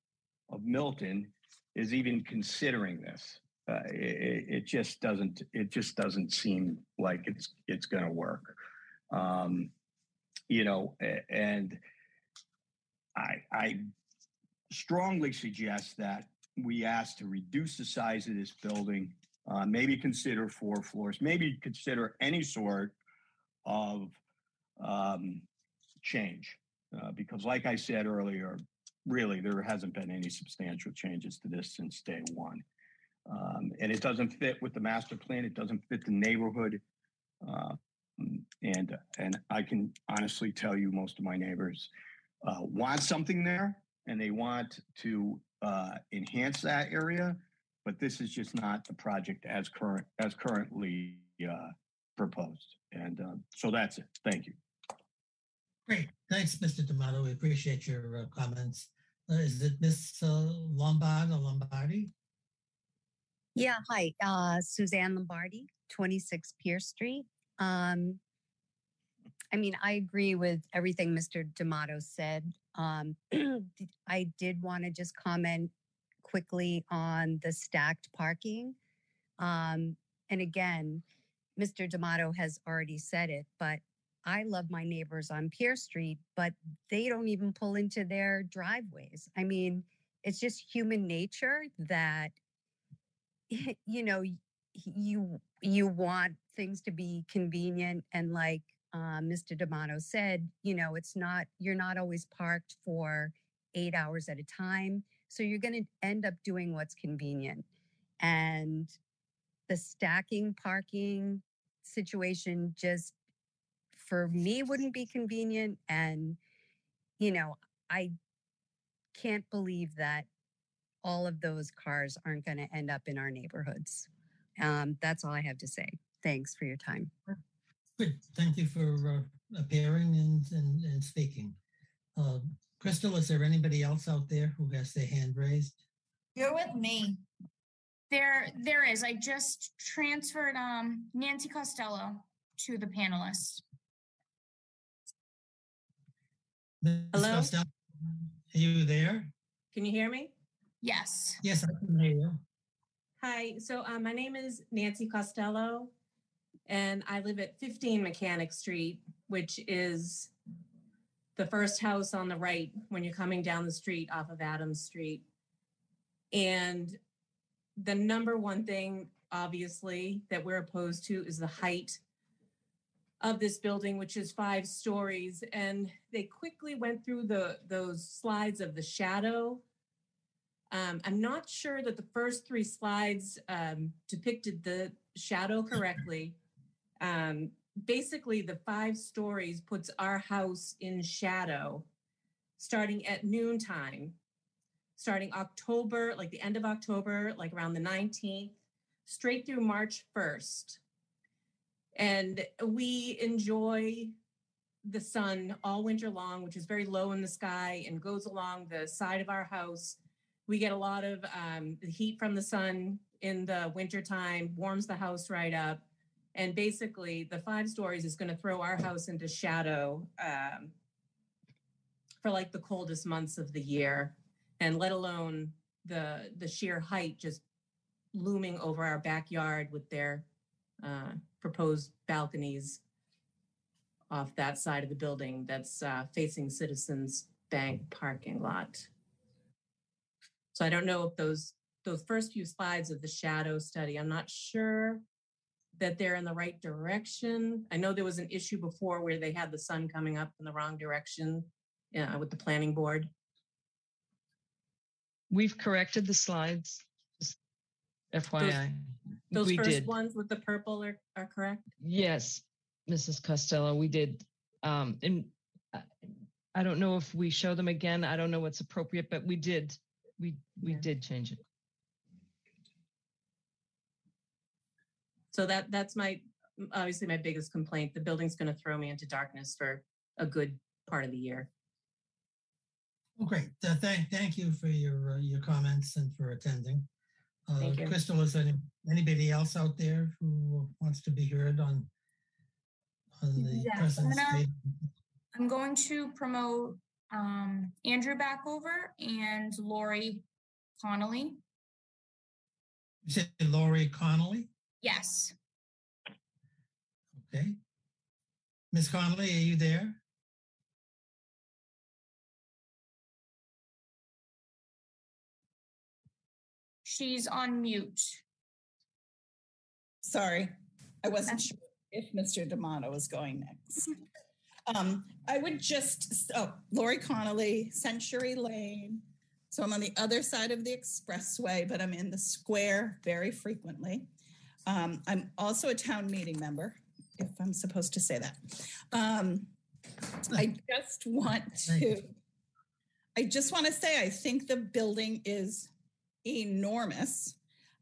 of Milton is even considering this. Uh, it, it, just doesn't. It just doesn't seem like it's it's going to work. Um, you know, and I I strongly suggest that we ask to reduce the size of this building, uh, maybe consider four floors, maybe consider any sort of um, change. Uh, because, like I said earlier, really there hasn't been any substantial changes to this since day one. Um, and it doesn't fit with the master plan, it doesn't fit the neighborhood. Uh, and and I can honestly tell you, most of my neighbors uh, want something there, and they want to uh, enhance that area, but this is just not the project as current as currently uh, proposed. And uh, so that's it. Thank you. Great. Thanks, Mr. D'Amato. We appreciate your uh, comments. Uh, is it Miss uh, Lombard or Lombardi? Yeah, hi. Uh, Suzanne Lombardi, 26 Pierce Street. Um, I mean, I agree with everything Mr. D'Amato said. Um, I did want to just comment quickly on the stacked parking. Um, and again, Mr. D'Amato has already said it, but I love my neighbors on Pier Street, but they don't even pull into their driveways. I mean, it's just human nature that you know you you want things to be convenient and like uh, Mr. D'Amato said, you know, it's not, you're not always parked for eight hours at a time. So you're going to end up doing what's convenient. And the stacking parking situation just for me wouldn't be convenient. And, you know, I can't believe that all of those cars aren't going to end up in our neighborhoods. Um, that's all I have to say. Thanks for your time. Good. Thank you for uh, appearing and, and, and speaking. Uh, Crystal, is there anybody else out there who has their hand raised? You're with me. There, there is. I just transferred um Nancy Costello to the panelists. Ms. Hello? Costello, Are you there? Can you hear me? Yes. Yes, I can hear you. Hi, so uh, my name is Nancy Costello, and I live at 15 Mechanic Street, which is the first house on the right when you're coming down the street off of Adams Street. And the number one thing, obviously, that we're opposed to is the height of this building, which is five stories. And they quickly went through the those slides of the shadow um, I'm not sure that the first three slides um, depicted the shadow correctly. Um, basically, the five stories puts our house in shadow starting at noontime, starting October, like the end of October, like around the 19th, straight through March 1st. And we enjoy the sun all winter long, which is very low in the sky and goes along the side of our house we get a lot of um, heat from the sun in the wintertime, warms the house right up. And basically, the five stories is going to throw our house into shadow um, for like the coldest months of the year, and let alone the the sheer height just looming over our backyard with their uh, proposed balconies off that side of the building that's uh, facing Citizens Bank parking lot. So I don't know if those those first few slides of the shadow study, I'm not sure that they're in the right direction. I know there was an issue before where they had the sun coming up in the wrong direction uh, with the planning board. We've corrected the slides. Just FYI. Those we first did. ones with the purple are, are correct? Yes, Mrs. Costello, we did. Um, and I- I don't know if we show them again. I don't know what's appropriate, but we did. We we Yeah. did change it. So that that's my obviously my biggest complaint. The building's going to throw me into darkness for a good part of the year. Oh, great. Uh, thank, thank you for your, uh, your comments and for attending. Uh, Thank you. Crystal, is there anybody else out there who wants to be heard on, on the Yes, I'm present gonna- state? I'm going to promote um, Andrew Backover and Lori Connolly. You said Laurie Connolly? Yes. Okay. Ms. Connolly, are you there? She's on mute. Sorry, I wasn't sure if Mr. D'Amato was going next. Um, I would just, oh, Lori Connolly, Century Lane. So I'm on the other side of the expressway, but I'm in the square very frequently. Um, I'm also a town meeting member, if I'm supposed to say that. Um, I just want to, I just want to say, I think the building is enormous.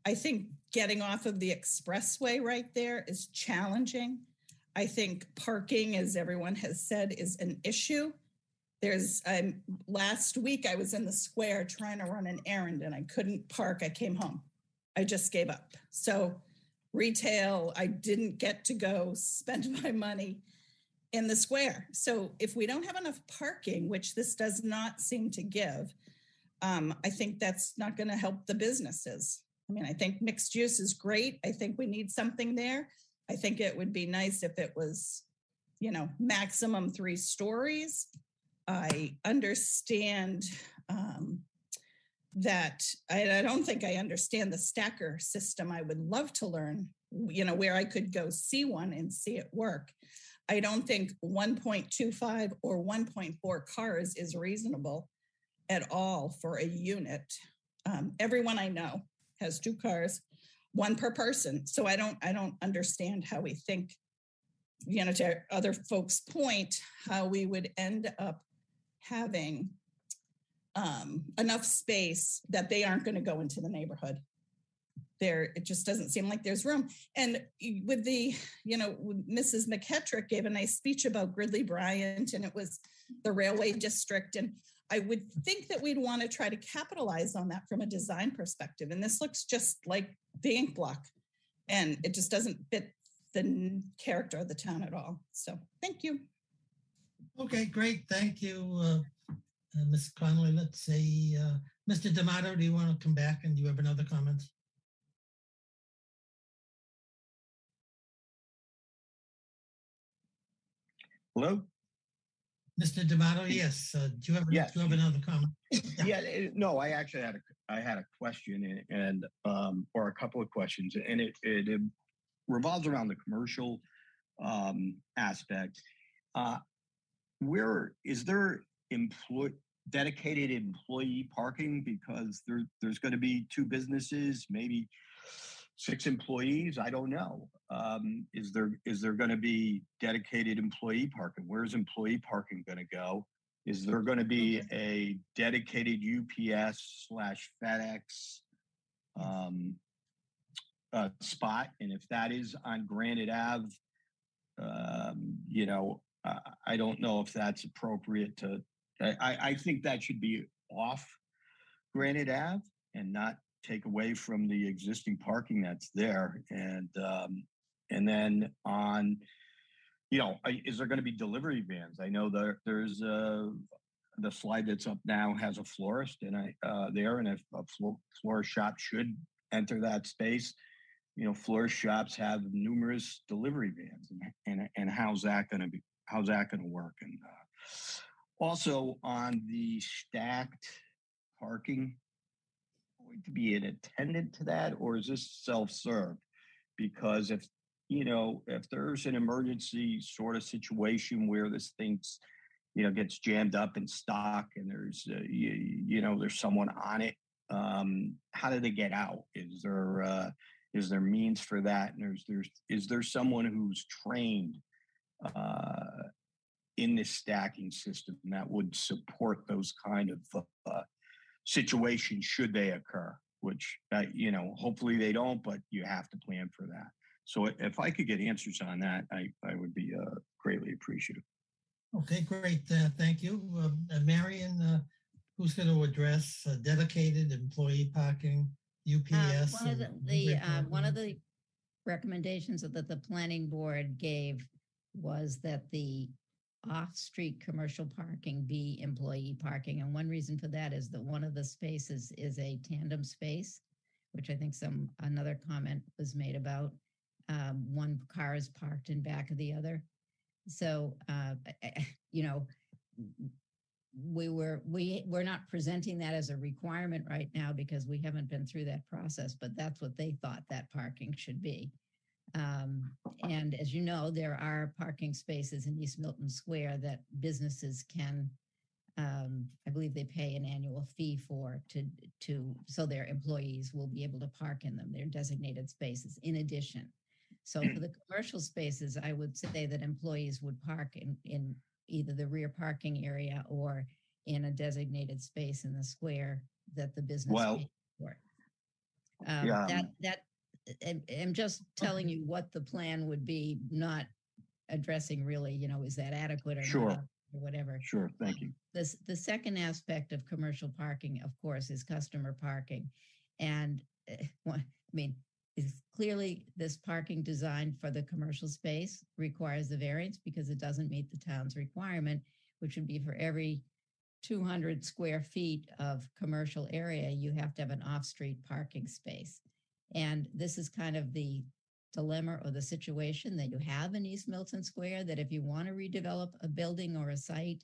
I think getting off of the expressway right there is challenging. I think parking, as everyone has said, is an issue. There's um, last week I was in the square trying to run an errand and I couldn't park. I came home. I just gave up. So retail, I didn't get to go spend my money in the square. So if we don't have enough parking, which this does not seem to give, um, I think that's not going to help the businesses. I mean, I think mixed use is great. I think we need something there. I think it would be nice if it was, you know, maximum three stories. I understand um, that I, I don't think I understand the stacker system. I would love to learn, you know, where I could go see one and see it work. I don't think 1.25 or 1.4 cars is reasonable. At all for a unit. Um, everyone I know has two cars, one per person. So I don't, I don't understand how we think, you know, to other folks' point, how we would end up having um, enough space that they aren't going to go into the neighborhood. There, it just doesn't seem like there's room. And with the, you know, Mrs. McKettrick gave a nice speech about Gridley Bryant, and it was the railway district. And I would think that we'd want to try to capitalize on that from a design perspective. And this looks just like the ink block, and it just doesn't fit the character of the town at all. So, thank you. Okay, great. Thank you, uh, uh, Ms. Connolly. Let's say, uh, Mr. D'Amato, do you want to come back and do you have another comment? Hello? Mr. D'Amato, yes. Uh, do you have, do you have another comment? Yeah, eh, no, I actually had a, I had a question and, and, um, or a couple of questions and it, it it revolves around the commercial, um, aspect. Uh, where, is there employ, dedicated employee parking? Because there, there's going to be two businesses, maybe six employees. I don't know. Um, is there, is there going to be dedicated employee parking? Where's employee parking going to go? Is there going to be a dedicated UPS slash FedEx um, uh, spot? And if that is on Granite Ave, um, you know, I, I don't know if that's appropriate to. I, I I think that should be off Granite Ave and not take away from the existing parking that's there. And um, and then on you know, is there going to be delivery vans? I know there there's uh, the slide that's up now has a florist and I uh, there, and if a flo- florist shop should enter that space, you know, florist shops have numerous delivery vans, and and, and how's that going to be? How's that going to work? And uh, also on the stacked parking, to be an attendant to that, or is this self-serve? Because if you know, if there's an emergency sort of situation where this thing's, you know, gets jammed up in stock and there's, uh, you, you know, there's someone on it, um, how do they get out? Is there, uh, is there means for that? And there's, there's, is there someone who's trained, uh, in this stacking system that would support those kind of, uh, situations should they occur? Which, uh, you know, hopefully they don't, but you have to plan for that. So if I could get answers on that, I, I would be uh, greatly appreciative. Okay, great. Uh, thank you. Uh, uh, Marion, uh, who's going to address uh, dedicated employee parking, Um, UPS? One of the, the, uh, one of the recommendations that the planning board gave was that the off-street commercial parking be employee parking. And one reason for that is that one of the spaces is a tandem space, which I think some, another comment was made about. Um, one car is parked in back of the other. So, uh, you know, we were, we, we're not presenting that as a requirement right now because we haven't been through that process, but that's what they thought that parking should be. Um, and as you know, there are parking spaces in East Milton Square that businesses can, um, I believe they pay an annual fee for to, to, so their employees will be able to park in them. They're designated spaces in addition. So for the commercial spaces, I would say that employees would park in, in either the rear parking area or in a designated space in the square that the business Well- pays for. Um, Yeah, That, um, that, I'm, I'm just telling you what the plan would be, not addressing really, you know, is that adequate or Sure. not, or whatever. Sure, thank you. This, the second aspect of commercial parking, of course, is customer parking. And, eh, one, I mean, is clearly this parking designed for the commercial space requires the variance because it doesn't meet the town's requirement, which would be for every two hundred square feet of commercial area, you have to have an off-street parking space. And this is kind of the dilemma or the situation that you have in East Milton Square, that if you want to redevelop a building or a site,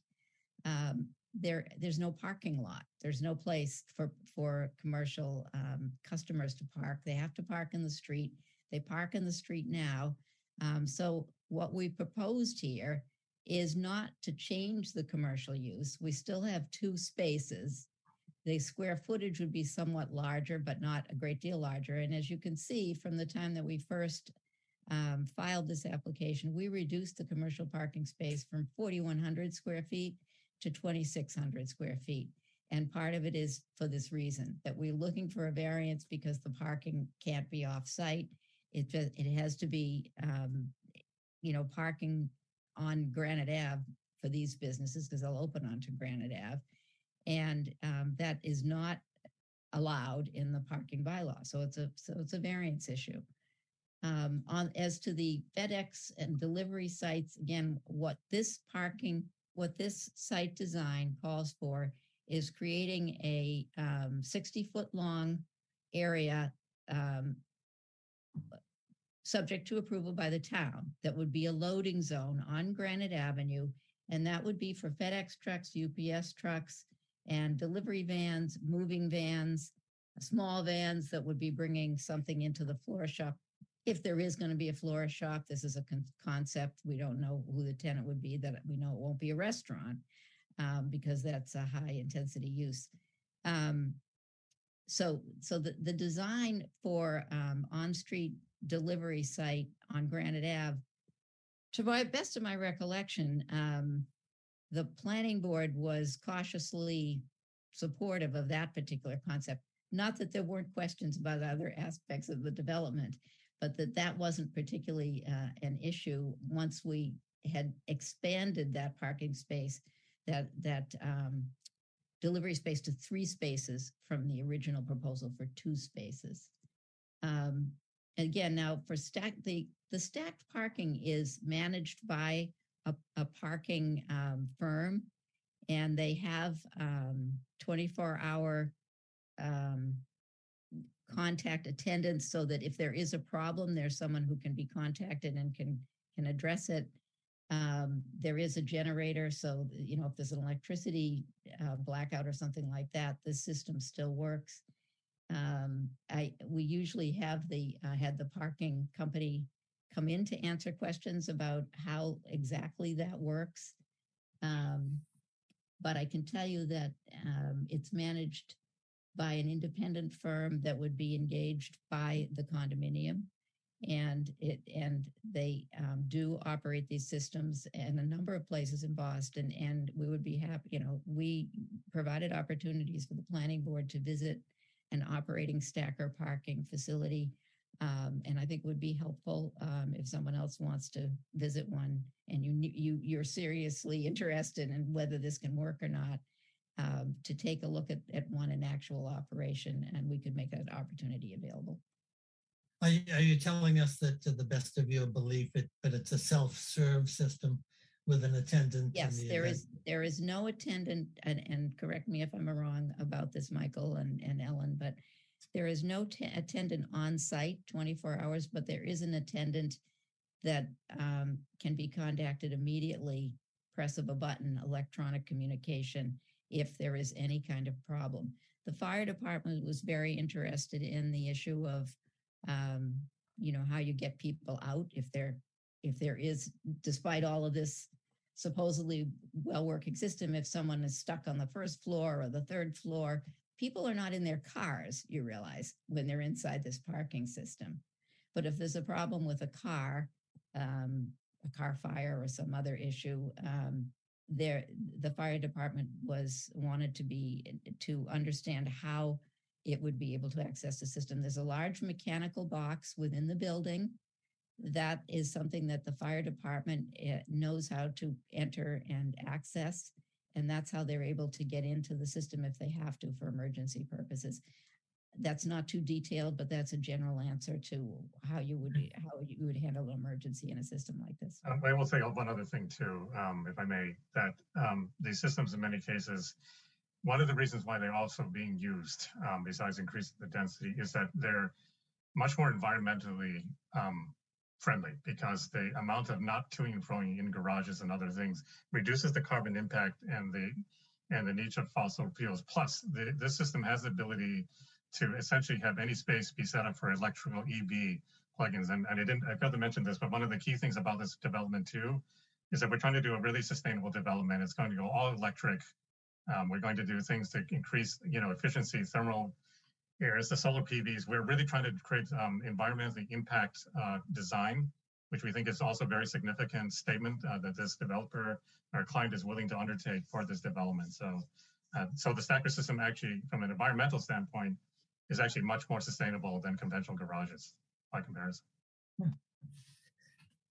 um, there, there's no parking lot. There's no place for, for commercial, um, customers to park. They have to park in the street. They park in the street now. Um, so what we proposed here is not to change the commercial use. We still have two spaces the square footage would be somewhat larger, but not a great deal larger. And as you can see from the time that we first um, filed this application, we reduced the commercial parking space from 4,100 square feet to 2,600 square feet. And part of it is for this reason that we're looking for a variance because the parking can't be off-site. It ju- it has to be, um, you know, parking on Granite Ave for these businesses because they'll open onto Granite Ave, and um, that is not allowed in the parking bylaw. So it's a so it's a variance issue. Um, on as to the FedEx and delivery sites, again, what this parking, what this site design calls for is creating a um, 60 foot long area um, subject to approval by the town that would be a loading zone on Granite Avenue. And that would be for FedEx trucks, UPS trucks, and delivery vans, moving vans, small vans that would be bringing something into the floor shop. If there is going to be a floor shop, this is a con- concept. We don't know who the tenant would be, that we know it won't be a restaurant um, because that's a high intensity use. Um, so, so the, the design for um, on-street delivery site on Granite Ave, to my best of my recollection, um, the planning board was cautiously supportive of that particular concept. Not that there weren't questions about other aspects of the development, but that that wasn't particularly uh, an issue once we had expanded that parking space, that that um, delivery space to three spaces from the original proposal for two spaces. Um, again, now for stack the the stacked parking is managed by a, a parking um, firm, and they have um, 24 hour um, contact attendance so that if there is a problem, there's someone who can be contacted and can can address it. Um, there is a generator, so you know if there's an electricity uh, blackout or something like that, the system still works. Um, I we usually have the uh, had the parking company come in to answer questions about how exactly that works. Um, but I can tell you that um, it's managed by an independent firm that would be engaged by the condominium and it and they um, do operate these systems in a number of places in boston and we would be happy you know we provided opportunities for the planning board to visit an operating stacker parking facility um, and i think would be helpful um, if someone else wants to visit one and you you you're seriously interested in whether this can work or not um, to take a look at, at one in actual operation and we could make that opportunity available. Are you, are you telling us that to the best of your belief, it, but it's a self-serve system with an attendant? Yes, the there is, there is no attendant, and, and correct me if I'm wrong about this, Michael and, and Ellen, but there is no t- attendant on site 24 hours, but there is an attendant that um, can be contacted immediately, press of a button, electronic communication, if there is any kind of problem. The fire department was very interested in the issue of, um, you know, how you get people out if there, if there is, despite all of this supposedly well-working system, if someone is stuck on the first floor or the third floor, people are not in their cars, you realize, when they're inside this parking system. But if there's a problem with a car, um, a car fire or some other issue, um, there the fire department was wanted to be to understand how it would be able to access the system. There's a large mechanical box within the building. That is something that the fire department eh, knows how to enter and access. And that's how they're able to get into the system if they have to for emergency purposes. That's not too detailed, but that's a general answer to how you would how you would handle an emergency in a system like this. Um, I will say one other thing too, um, if I may, that um, these systems in many cases, one of the reasons why they're also being used, um, besides increasing the density, is that they're much more environmentally um, friendly because the amount of not toing and froing in garages and other things reduces the carbon impact and the and the need of fossil fuels. Plus, the, this system has the ability to essentially have any space be set up for electrical EV plugins. And, and I didn't, I failed to mention this, but one of the key things about this development too is that we're trying to do a really sustainable development. It's going to go all electric Um, we're going to do things to increase, you know, efficiency, thermal areas, the solar PVs. We're really trying to create um, environmentally impact uh, design, which we think is also a very significant statement uh, that this developer, our client is willing to undertake for this development. So, uh, so the stacker system actually, from an environmental standpoint, is actually much more sustainable than conventional garages by comparison.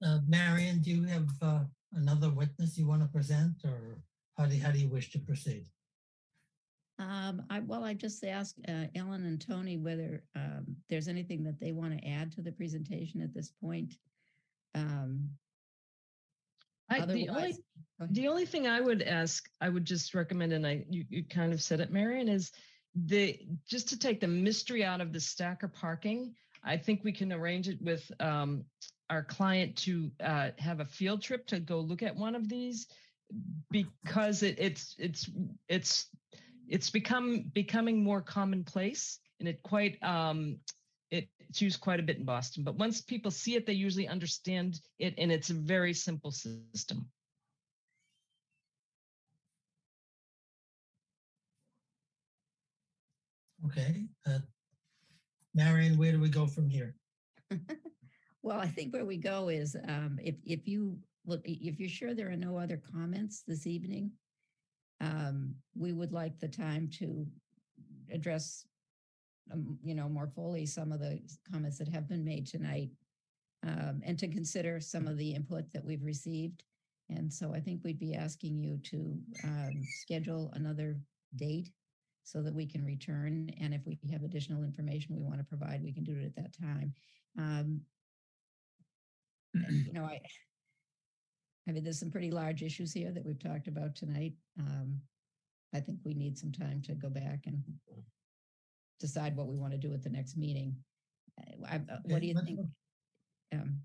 Uh, Marion, do you have uh, another witness you want to present or how do, how do you wish to proceed? Um, I, well, I just asked uh, Ellen and Tony whether um, there's anything that they want to add to the presentation at this point. Um, I, the only otherwise, go ahead. the only thing I would ask, I would just recommend, and I you, you kind of said it, Marion, is the just to take the mystery out of the stacker parking. I think we can arrange it with um, our client to uh, have a field trip to go look at one of these because it, it's it's it's it's become becoming more commonplace and it quite um, it's used quite a bit in Boston. But once people see it, they usually understand it, and it's a very simple system. Okay. Uh, Marion, where do we go from here? Well, I think where we go is um, if if you look, if you're sure there are no other comments this evening, um, we would like the time to address, um, you know, more fully some of the comments that have been made tonight, um, and to consider some of the input that we've received. And so I think we'd be asking you to um, schedule another date so that we can return. And if we have additional information we want to provide, we can do it at that time. Um, you know, I, I mean, there's some pretty large issues here that we've talked about tonight. Um, I think we need some time to go back and decide what we want to do at the next meeting. Uh, I, uh, what do you think? Um,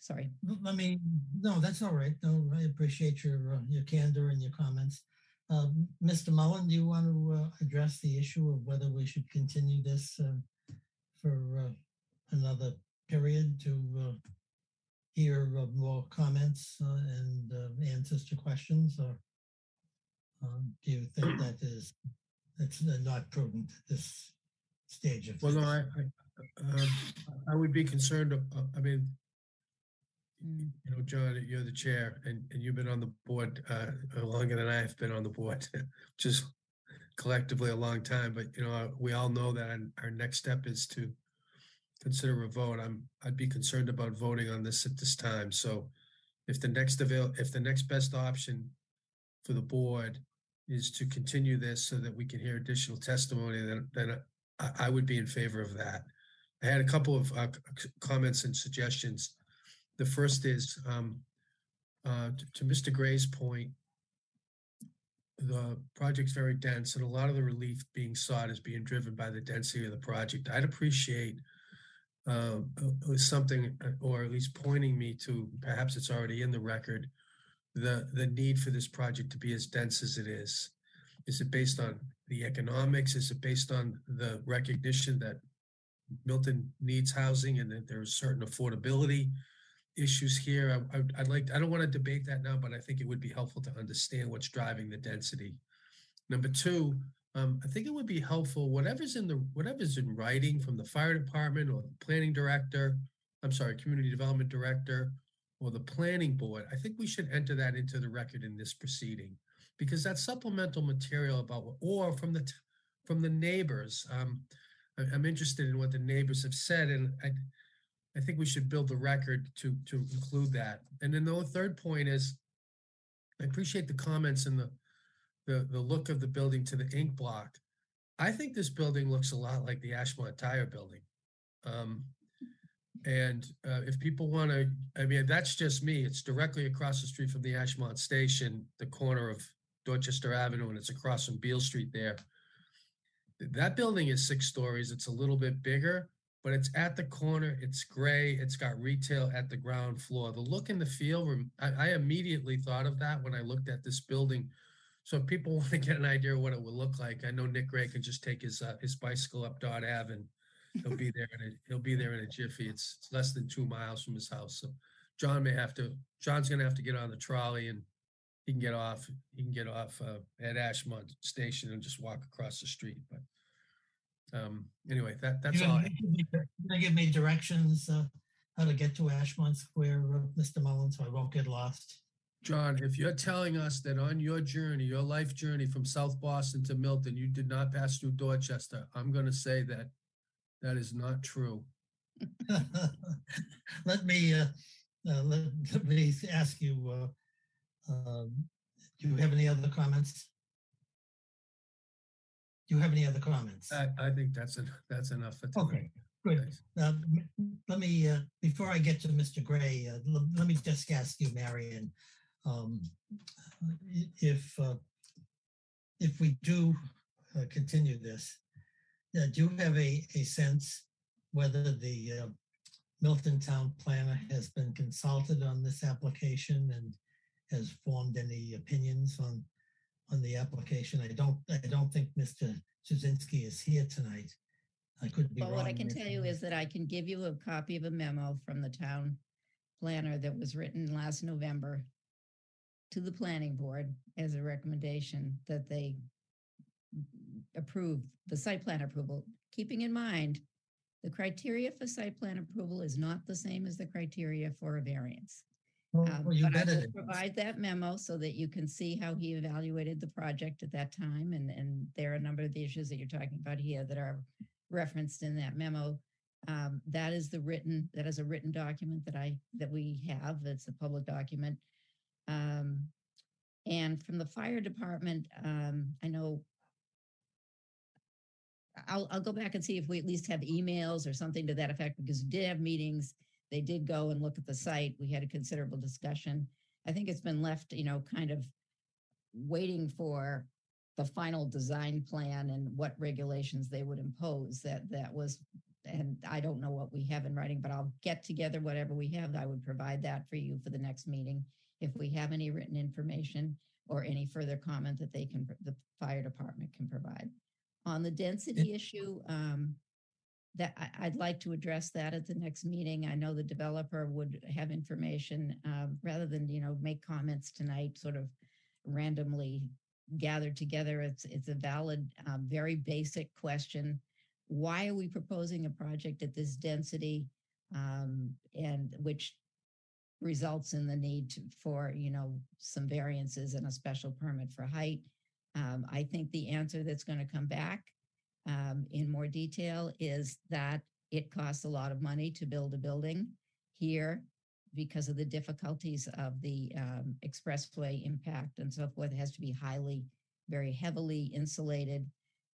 sorry. L- Let me, no, that's all right. No, I appreciate your, uh, your candor and your comments. Uh, Mr. Mullen, do you want to uh, address the issue of whether we should continue this uh, for uh, another period to uh, hear uh, more comments uh, and uh, answers to questions? Or um, do you think that is, that's uh, not prudent at this stage of? Well, no, I, I, um, I would be concerned, uh, I mean, Mm, you know, John, you're the chair and, and you've been on the board, uh, longer than I've been on the board, just collectively a long time, but you know, uh, we all know that our, our next step is to consider a vote. I'm, I'd be concerned about voting on this at this time. So if the next avail, if the next best option for the board is to continue this so that we can hear additional testimony, then, then I, I would be in favor of that. I had a couple of uh, comments and suggestions. The first is um, uh, t- to Mr. Gray's point, the project's very dense and a lot of the relief being sought is being driven by the density of the project. I'd appreciate uh, uh, something, uh, or at least pointing me to, perhaps it's already in the record, the, the need for this project to be as dense as it is. Is it based on the economics? Is it based on the recognition that Milton needs housing and that there's certain affordability issues here? I, I- I'd like, I don't want to debate that now, but I think it would be helpful to understand what's driving the density. Number two, um, I think it would be helpful, whatever's in the, whatever's in writing from the fire department or the planning director, I'm sorry, community development director, or the planning board, I think we should enter that into the record in this proceeding. Because that's supplemental material about, or from the, from the neighbors. Um, I, I'm interested in what the neighbors have said, and I, I think we should build the record to, to include that. And then the third point is, I appreciate the comments and the, the, the look of the building to the ink block. I think this building looks a lot like the Ashmont Tire Building. Um, and uh, if people want to, I mean, that's just me. It's directly across the street from the Ashmont Station, the corner of Dorchester Avenue, and it's across from Beale Street there. That building is six stories. It's a little bit bigger, but it's at the corner. It's gray. It's got retail at the ground floor. The look and the feel, I, I immediately thought of that when I looked at this building. So if people want to get an idea of what it would look like, I know Nick Gray can just take his uh, his bicycle up Dot Ave and he'll be there in a he'll be there in a jiffy. It's, it's less than two miles from his house. So John may have to John's gonna have to get on the trolley and he can get off, he can get off uh, at Ashmont Station and just walk across the street, but um, anyway, that, that's all. give me- give me directions, uh, how to get to Ashmont Square, uh, Mr. Mullen, so I won't get lost. John, if you're telling us that on your journey, your life journey from South Boston to Milton, you did not pass through Dorchester, I'm gonna say that that is not true. Let me, uh, uh, let, let me ask you, uh, um, do you have any other comments? Do you have any other comments? I, I think that's, en- that's enough for tonight. Okay, good. Thanks. Uh, Let me, uh, before I get to Mr. Gray, uh, l- let me just ask you, Marion, um, if, uh, if we do uh, continue this, uh, do you have a, a sense whether the uh, Milton Town Planner has been consulted on this application and has formed any opinions on, on the application? I don't, I don't think Mr. Jazinski is here tonight. I could be But wrong. what I can tell you is that I can give you a copy of a memo from the town planner that was written last November to the planning board as a recommendation that they approve the site plan approval, keeping in mind the criteria for site plan approval is not the same as the criteria for a variance. Well, Um, well, you But I bet will it provide that memo so that you can see how he evaluated the project at that time. And, and there are a number of the issues that you're talking about here that are referenced in that memo. Um, That is the written, that is a written document that I, that we have. It's a public document. Um, And from the fire department, um, I know I'll, I'll go back and see if we at least have emails or something to that effect, because we did have meetings. They did go and look at the site. We had a considerable discussion. I think it's been left, you know, kind of waiting for the final design plan and what regulations they would impose. That, that was, and I don't know what we have in writing, but I'll get together whatever we have. I would provide that for you for the next meeting. If we have any written information or any further comment that they can, the fire department can provide. On the density issue, um, that I, I'd like to address that at the next meeting. I know the developer would have information, um, rather than, you know, make comments tonight, sort of randomly gathered together. It's, it's a valid, um, very basic question. Why are we proposing a project at this density? Um, and which results in the need to, for, you know, some variances and a special permit for height. Um, I think the answer that's going to come back um, in more detail is that it costs a lot of money to build a building here because of the difficulties of the um, expressway impact and so forth. It has to be highly, very heavily insulated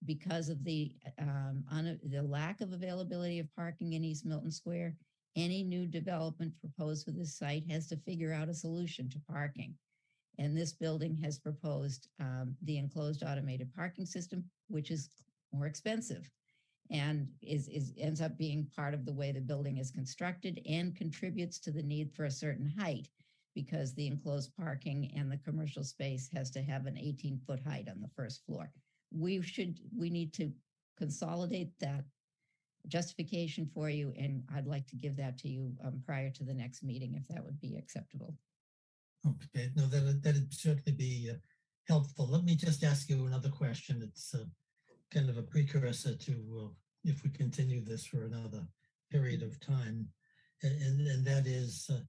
because of the um, the lack of availability of parking in East Milton Square. Any new development proposed for this site has to figure out a solution to parking. And this building has proposed um, the enclosed automated parking system, which is more expensive and is, is ends up being part of the way the building is constructed and contributes to the need for a certain height because the enclosed parking and the commercial space has to have an 18 foot height on the first floor. We should, we need to consolidate that justification for you, and I'd like to give that to you um, prior to the next meeting, if that would be acceptable. Okay, no, that, that'd certainly be uh, helpful. Let me just ask you another question. It's uh, kind of a precursor to uh, if we continue this for another period of time. And, and that is, uh,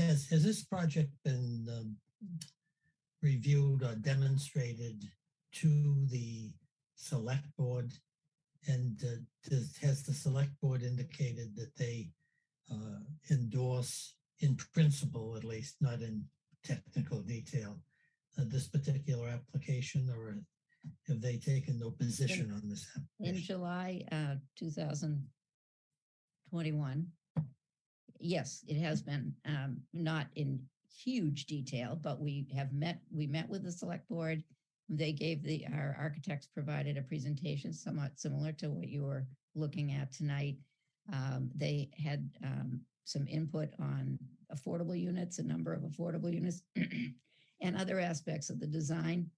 has, has this project been um, reviewed or demonstrated to the select board? And uh, does, has the select board indicated that they uh, endorse in principle, at least, not in technical detail, uh, this particular application, or have they taken no position on this? In application? July uh, 2021, yes, it has been um, not in huge detail, but we have met, we met with the select board. They gave the, our architects provided a presentation somewhat similar to what you were looking at tonight. Um, They had um, some input on affordable units, a number of affordable units, and other aspects of the design.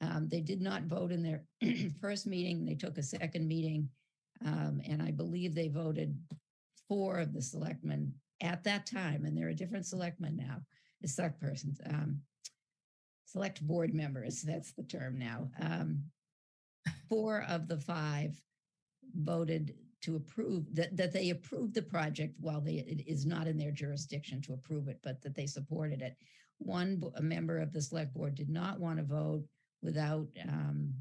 Um, they did not vote in their first meeting. They took a second meeting. Um, and I believe they voted four of the selectmen at that time, and there are different selectmen now, the select persons. Select board members, that's the term now. Um, four of the five voted to approve that, that they approved the project while they, it is not in their jurisdiction to approve it, but that they supported it. One, a member of the select board did not want to vote without, um,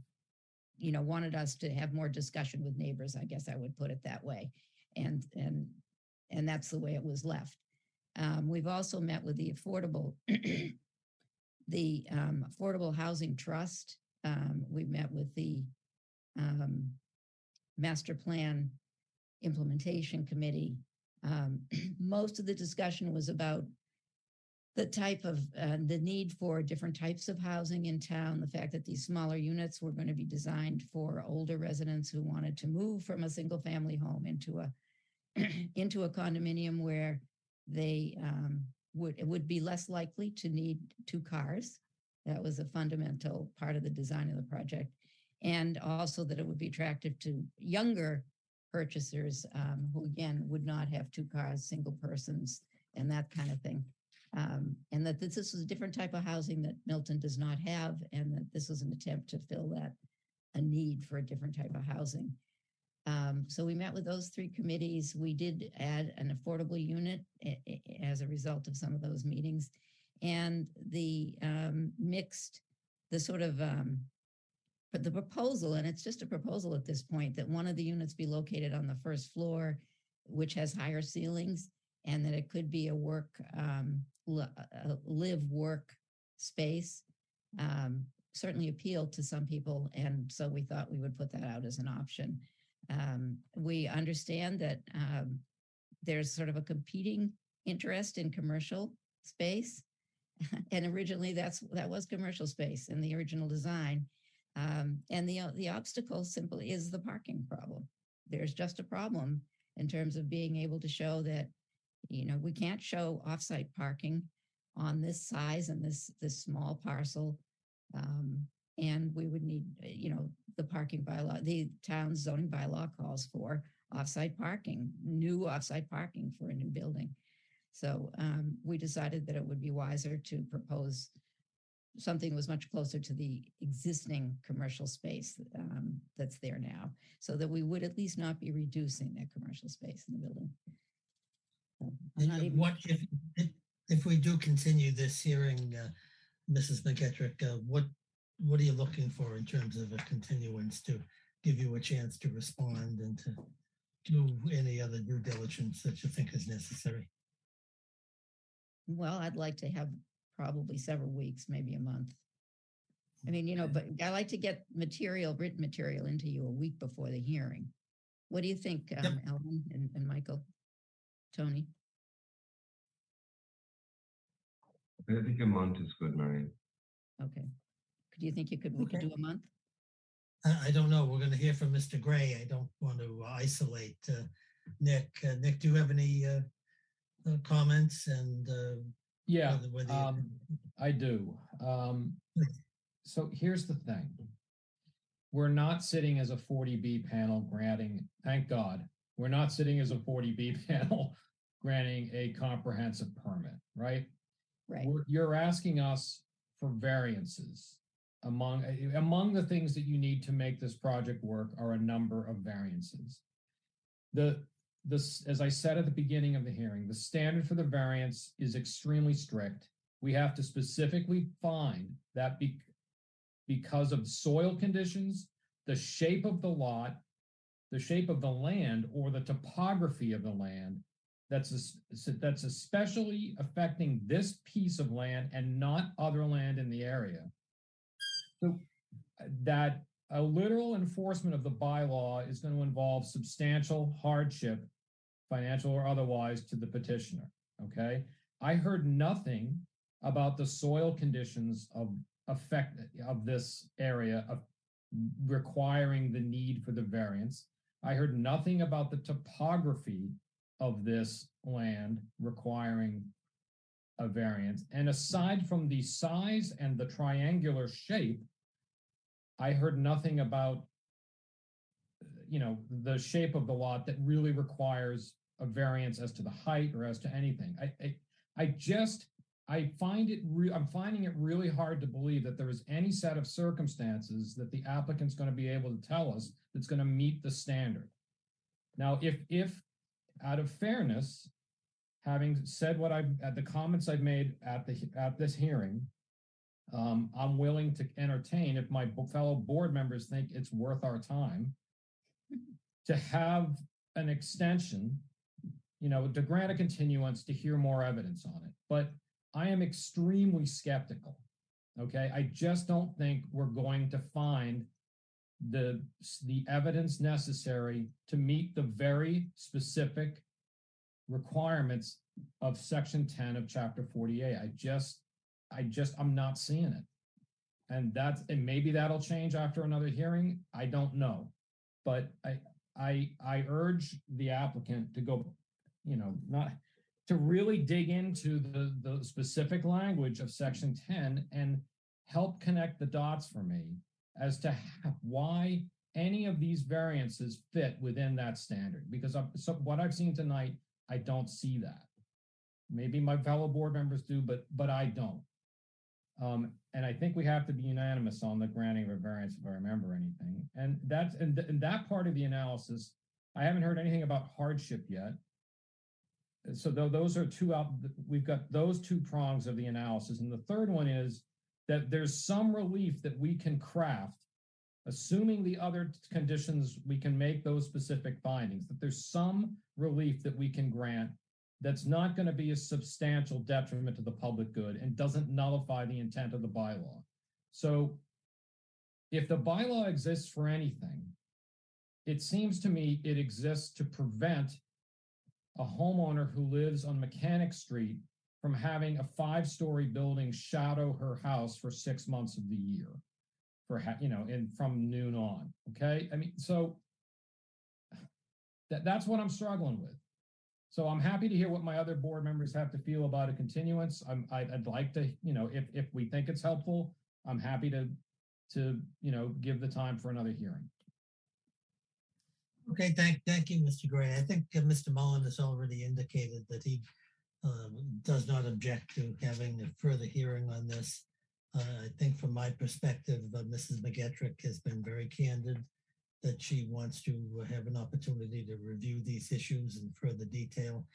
you know, wanted us to have more discussion with neighbors, I guess I would put it that way. And, and, and that's the way it was left. Um, we've also met with the affordable, the um, Affordable Housing Trust. Um, we met with the um, Master Plan Implementation Committee. Um, most of the discussion was about the type of, uh, the need for different types of housing in town, the fact that these smaller units were going to be designed for older residents who wanted to move from a single family home into a into a condominium where they um, would it would be less likely to need two cars. That was a fundamental part of the design of the project, and also that it would be attractive to younger purchasers um, who again would not have two cars, single persons, and that kind of thing. Um, and that this, is a different type of housing that Milton does not have, and that this was an attempt to fill that a need for a different type of housing. Um, so we met with those three committees. We did add an affordable unit as a result of some of those meetings. And the um, mixed, the sort of, um, but the proposal, and it's just a proposal at this point, that one of the units be located on the first floor, which has higher ceilings, and that it could be a work, um, live work space. Um, certainly appealed to some people. And so we thought we would put that out as an option. Um, we understand that um, there's sort of a competing interest in commercial space, and originally that's that was commercial space in the original design. Um, and the the obstacle simply is the parking problem. There's just a problem in terms of being able to show that you know we can't show offsite parking on this size and this this small parcel um, and we would need, uh, you know, the parking bylaw, the town's zoning bylaw calls for offsite parking, new offsite parking for a new building. So um, we decided that it would be wiser to propose something that was much closer to the existing commercial space um, that's there now, so that we would at least not be reducing that commercial space in the building. So I'm not even- What if, if- if we do continue this hearing, uh, Mrs. McKettrick, uh, what, what are you looking for in terms of a continuance to give you a chance to respond and to do any other due diligence that you think is necessary? Well, I'd like to have probably several weeks, maybe a month. I mean, you know, but I like to get material, written material into you a week before the hearing. What do you think, um, Ellen and, and Michael? Tony? I think a month is good, Marion. Okay. Do you think you could, we could do a month? I, I don't know. We're going to hear from Mr. Gray. I don't want to isolate uh, Nick. Uh, Nick, do you have any uh, uh, comments and uh, Yeah, whether- whether you- um, I do. Um, so here's the thing. We're not sitting as a 40B panel granting, thank God, we're not sitting as a 40B panel granting a comprehensive permit, right? Right. We're- You're asking us for variances. Among, among the things that you need to make this project work are a number of variances. The, this, as I said at the beginning of the hearing, the standard for the variance is extremely strict. We have to specifically find that be, because of soil conditions, the shape of the lot, the shape of the land, or the topography of the land, that's es- that's especially affecting this piece of land and not other land in the area. So uh, that a literal enforcement of the bylaw is going to involve substantial hardship, financial or otherwise, to the petitioner. Okay. I heard nothing about the soil conditions of effect of this area of requiring the need for the variance. I heard nothing about the topography of this land requiring a variance. And aside from the size and the triangular shape, I heard nothing about, you know, the shape of the lot that really requires a variance as to the height or as to anything. I, I, I just I find it re- I'm finding it really hard to believe that there is any set of circumstances that the applicant's going to be able to tell us that's going to meet the standard. Now, if if out of fairness, having said what I've at the comments I've made at the at this hearing, um, I'm willing to entertain if my fellow board members think it's worth our time to have an extension, you know, to grant a continuance to hear more evidence on it. But I am extremely skeptical. Okay. I just don't think we're going to find the, the evidence necessary to meet the very specific requirements of section 10 of chapter 48. I just, I just, I'm not seeing it. And that's, and maybe that'll change after another hearing. I don't know. But I, I, I urge the applicant to go, you know, not, to really dig into the, the specific language of section 10 and help connect the dots for me as to why any of these variances fit within that standard. Because I'm, so what I've seen tonight, I don't see that. Maybe my fellow board members do, but, but I don't. Um, and I think we have to be unanimous on the granting of a variance if I remember anything. And that's, and, th- and that part of the analysis, I haven't heard anything about hardship yet. So tho- those are two out, we've got those two prongs of the analysis. And the third one is that there's some relief that we can craft, assuming the other conditions, we can make those specific findings, that there's some relief that we can grant that's not going to be a substantial detriment to the public good and doesn't nullify the intent of the bylaw. So if the bylaw exists for anything, it seems to me it exists to prevent a homeowner who lives on Mechanic Street from having a five-story building shadow her house for six months of the year for you know and from noon on okay i mean so that, that's what i'm struggling with so i'm happy to hear what my other board members have to feel about a continuance i'm I'd, I'd like to you know if if we think it's helpful i'm happy to to you know give the time for another hearing Okay, thank, thank you, Mr. Gray. I think uh, Mr. Mullen has already indicated that he um, does not object to having a further hearing on this. Uh, I think from my perspective, uh, Mrs. McKettrick has been very candid that she wants to have an opportunity to review these issues in further detail.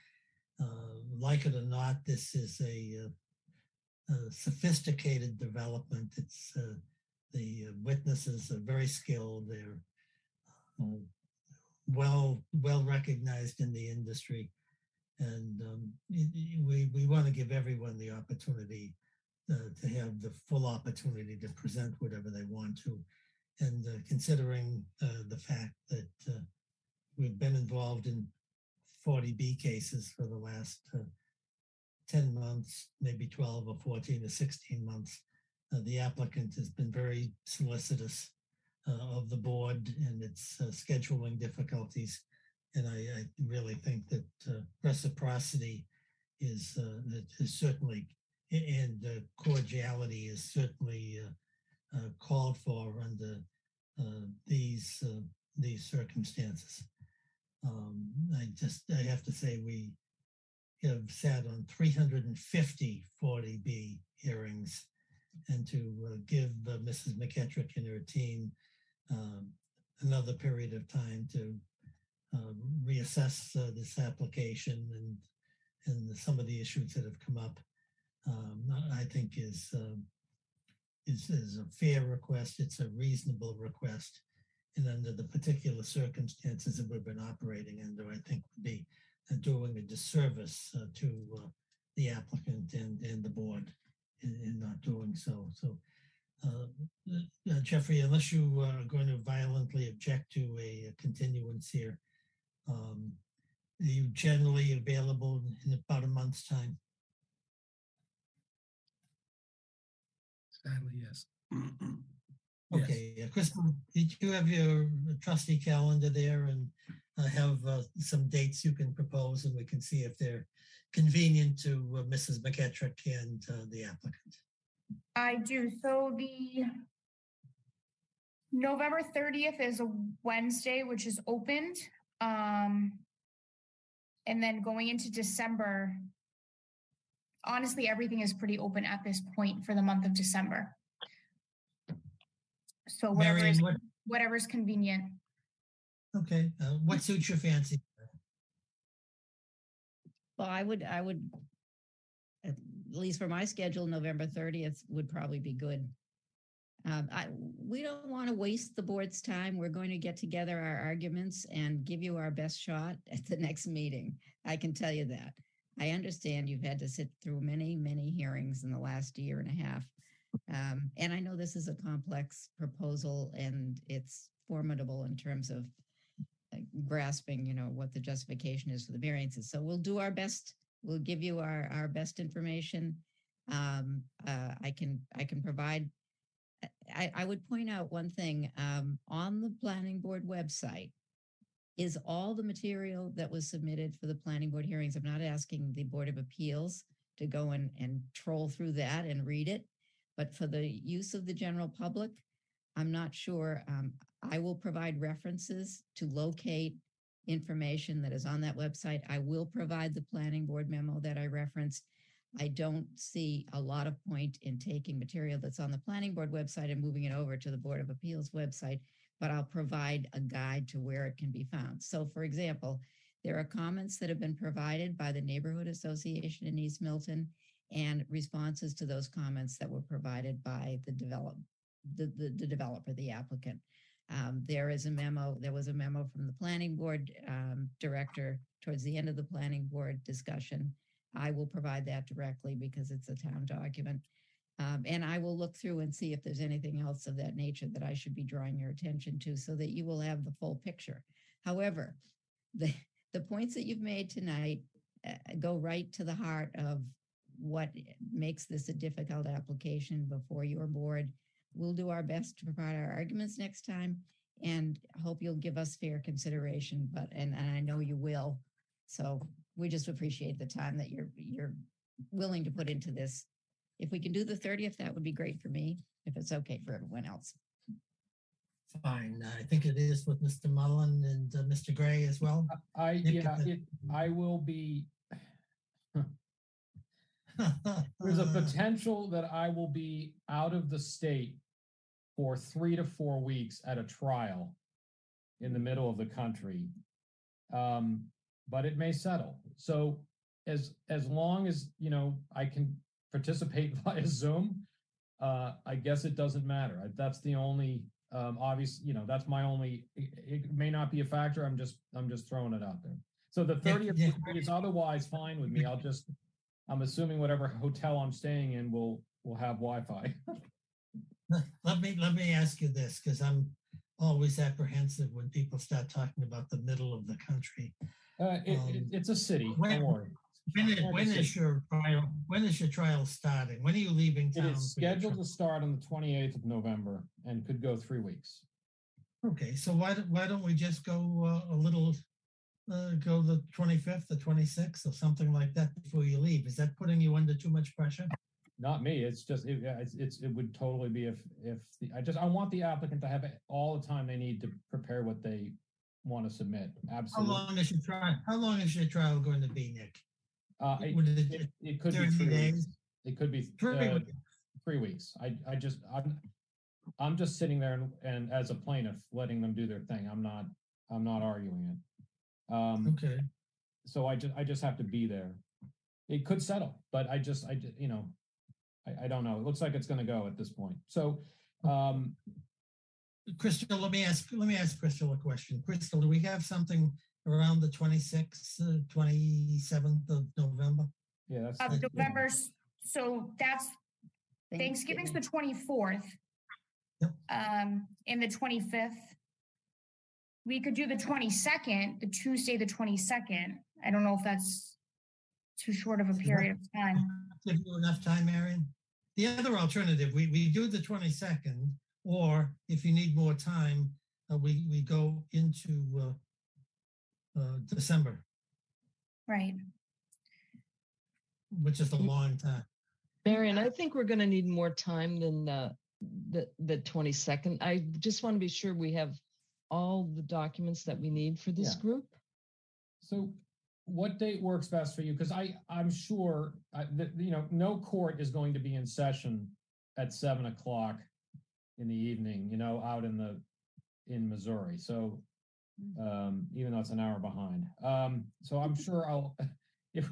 Uh, Like it or not, this is a uh, a sophisticated development. It's, uh, the witnesses are very skilled. They're uh, well well recognized in the industry and um, we we want to give everyone the opportunity uh, to have the full opportunity to present whatever they want to and uh, considering uh, the fact that uh, we've been involved in 40b cases for the last uh, 10 months maybe 12 or 14 or 16 months the applicant has been very solicitous of the board and its scheduling difficulties. And I, I really think that reciprocity is, is certainly, and uh, cordiality is certainly uh, uh, called for under uh, these, uh, these circumstances. Um, I just, I have to say, we have sat on 350 40B hearings and to uh, give Mrs. McKettrick and her team um, another period of time to uh, reassess this application and and some of the issues that have come up. Um, I think is um, is is a fair request. It's a reasonable request, and under the particular circumstances that we've been operating under, I think would be uh, doing a disservice uh, to uh, the applicant and and the board in, in not doing so. So. Uh, uh, Jeffrey, unless you are going to violently object to a, a continuance here, um, are you generally available in about a month's time? Sadly, yes. Yes. Okay, uh, Crystal, did you have your trustee calendar there and uh, have uh, some dates you can propose and we can see if they're convenient to uh, Mrs. McKettrick and uh, the applicant? I do. So the November 30th is a Wednesday, which is opened. Um, and then going into December, honestly, everything is pretty open at this point for the month of December. So whatever Marion, is, what, whatever's convenient. okay, uh, what suits your fancy? Well, I would, I would, at least for my schedule, November thirtieth would probably be good. Um, I, we don't want to waste the board's time. We're going to get together our arguments and give you our best shot at the next meeting. I can tell you that. I understand you've had to sit through many, many hearings in the last year and a half. Um, and I know this is a complex proposal and it's formidable in terms of uh, grasping, you know, what the justification is for the variances. So we'll do our best. We'll give you our, our best information. Um, uh, I can, I can provide, I, I would point out one thing, um, on the planning board website is all the material that was submitted for the planning board hearings. I'm not asking the Board of Appeals to go and, and troll through that and read it. But for the use of the general public, I'm not sure. Um, I will provide references to locate information that is on that website. I will provide the planning board memo that I referenced. I don't see a lot of point in taking material that's on the planning board website and moving it over to the Board of Appeals website, but I'll provide a guide to where it can be found. So for example, there are comments that have been provided by the Neighborhood Association in East Milton and responses to those comments that were provided by the develop, the, the, the developer, the applicant. Um, there is a memo, there was a memo from the planning board um, director towards the end of the planning board discussion. I will provide that directly because it's a town document. Um, and I will look through and see if there's anything else of that nature that I should be drawing your attention to so that you will have the full picture. However, the, the points that you've made tonight uh, go right to the heart of what makes this a difficult application before your board. We'll do our best to provide our arguments next time and hope you'll give us fair consideration, but, and, and I know you will. So we just appreciate the time that you're, you're willing to put into this. If we can do the 30th, that would be great for me, if it's okay for everyone else. Fine, I think it is with Mr. Mullen and uh, Mr. Gray as well. I, Nick, yeah, if it, I will be, there's a potential that I will be out of the state for three to four weeks at a trial in the middle of the country. Um, but it may settle. So as, as long as, you know, I can participate via Zoom, uh, I guess it doesn't matter. That's the only, um, obvious, you know, that's my only, it, it may not be a factor. I'm just, I'm just throwing it out there. So the thirtieth yeah. is otherwise fine with me. I'll just, I'm assuming whatever hotel I'm staying in will, will have Wi-Fi. Let me, let me ask you this, because I'm always apprehensive when people start talking about the middle of the country. Uh, it, Um, it's a city, worry. When is, when is your trial, when is your trial starting? When are you leaving It town? is for your scheduled to start on the twenty-eighth of November and could go three weeks. Okay, so why, don't- why don't we just go uh, a little, uh, go the twenty-fifth, the twenty-sixth, or something like that before you leave? Is that putting you under too much pressure? Not me, it's just, it, yeah, it's, it's, it would totally be if, if, the I just, I want the applicant to have all the time they need to prepare what they want to submit, How absolutely. long is your trial, how long is your trial going to be, Nick? Uh, it, it- it, could be three days? weeks. It could be, Three uh, weeks. three weeks. I, I just, I'm, I'm just sitting there and, and as a plaintiff, letting them do their thing. I'm not, I'm not arguing it. Um, Okay, so I just, I just have to be there. It could settle, but I just, I, you know, I, I don't know. It looks like it's gonna go at this point. So, um, Crystal, let me ask, let me ask Crystal a question. Crystal, do we have something around the twenty-sixth, uh, twenty-seventh of November? yeah, that's. Of Thank. November, s- so that's Thanksgiving's the twenty-fourth. Yep. Um, and the twenty-fifth. We could do the twenty-second, the Tuesday, the twenty-second. I don't know if that's too short of a period of time. Give you enough time, Marion? The other alternative, we, we do the twenty-second, or if you need more time, uh, we, we go into, uh, uh, December, Right. which is a long time. Marion, I think we're going to need more time than uh, the the 22nd. I just want to be sure we have all the documents that we need for this Yeah. group. So what date works best for you? Because I, I'm sure, that, you know, no court is going to be in session at seven o'clock in the evening, you know, out in the, in Missouri. So, um, even though it's an hour behind. Um, so I'm sure I'll, if,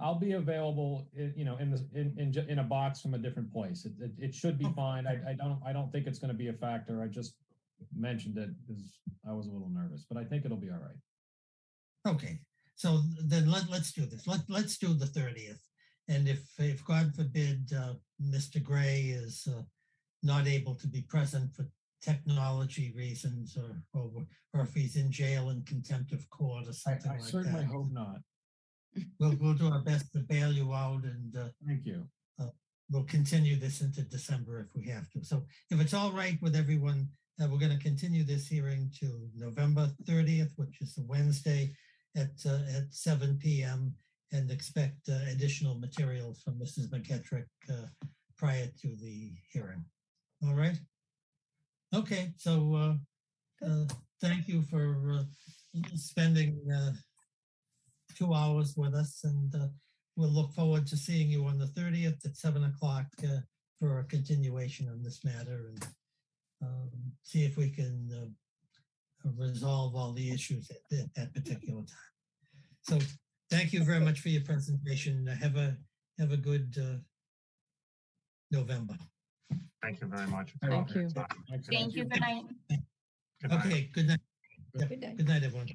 I'll be available, i- you know, in the, in, in, in a box from a different place. It, it, it should be fine. I, I don't, I don't think it's going to be a factor. I just mentioned it because I was a little nervous, but I think it'll be all right. Okay, so then let, let's do this. Let, let's do the thirtieth. And if, if God forbid, uh, Mr. Gray is, uh, not able to be present for technology reasons or, or, or if he's in jail in contempt of court or I, something I like certainly that. hope not. We'll, we'll do our best to bail you out and, uh, Thank you. we'll continue this into December if we have to. So if it's all right with everyone, uh, we're going to continue this hearing to November 30th, which is a Wednesday at, uh, at 7 PM and expect uh, additional materials from Mrs. McKettrick uh, prior to the hearing. All right? Okay, so uh, uh, thank you for uh, spending uh, two hours with us and uh, we'll look forward to seeing you on the 30th at 7 o'clock uh, for a continuation on this matter and um, see if we can resolve all the issues at, at that particular time. So thank you very much for your presentation. Have a have a good November. Thank you very much. Thank you. Thank you. Good night. Good night. Okay, good night. Good night. Good night, everyone.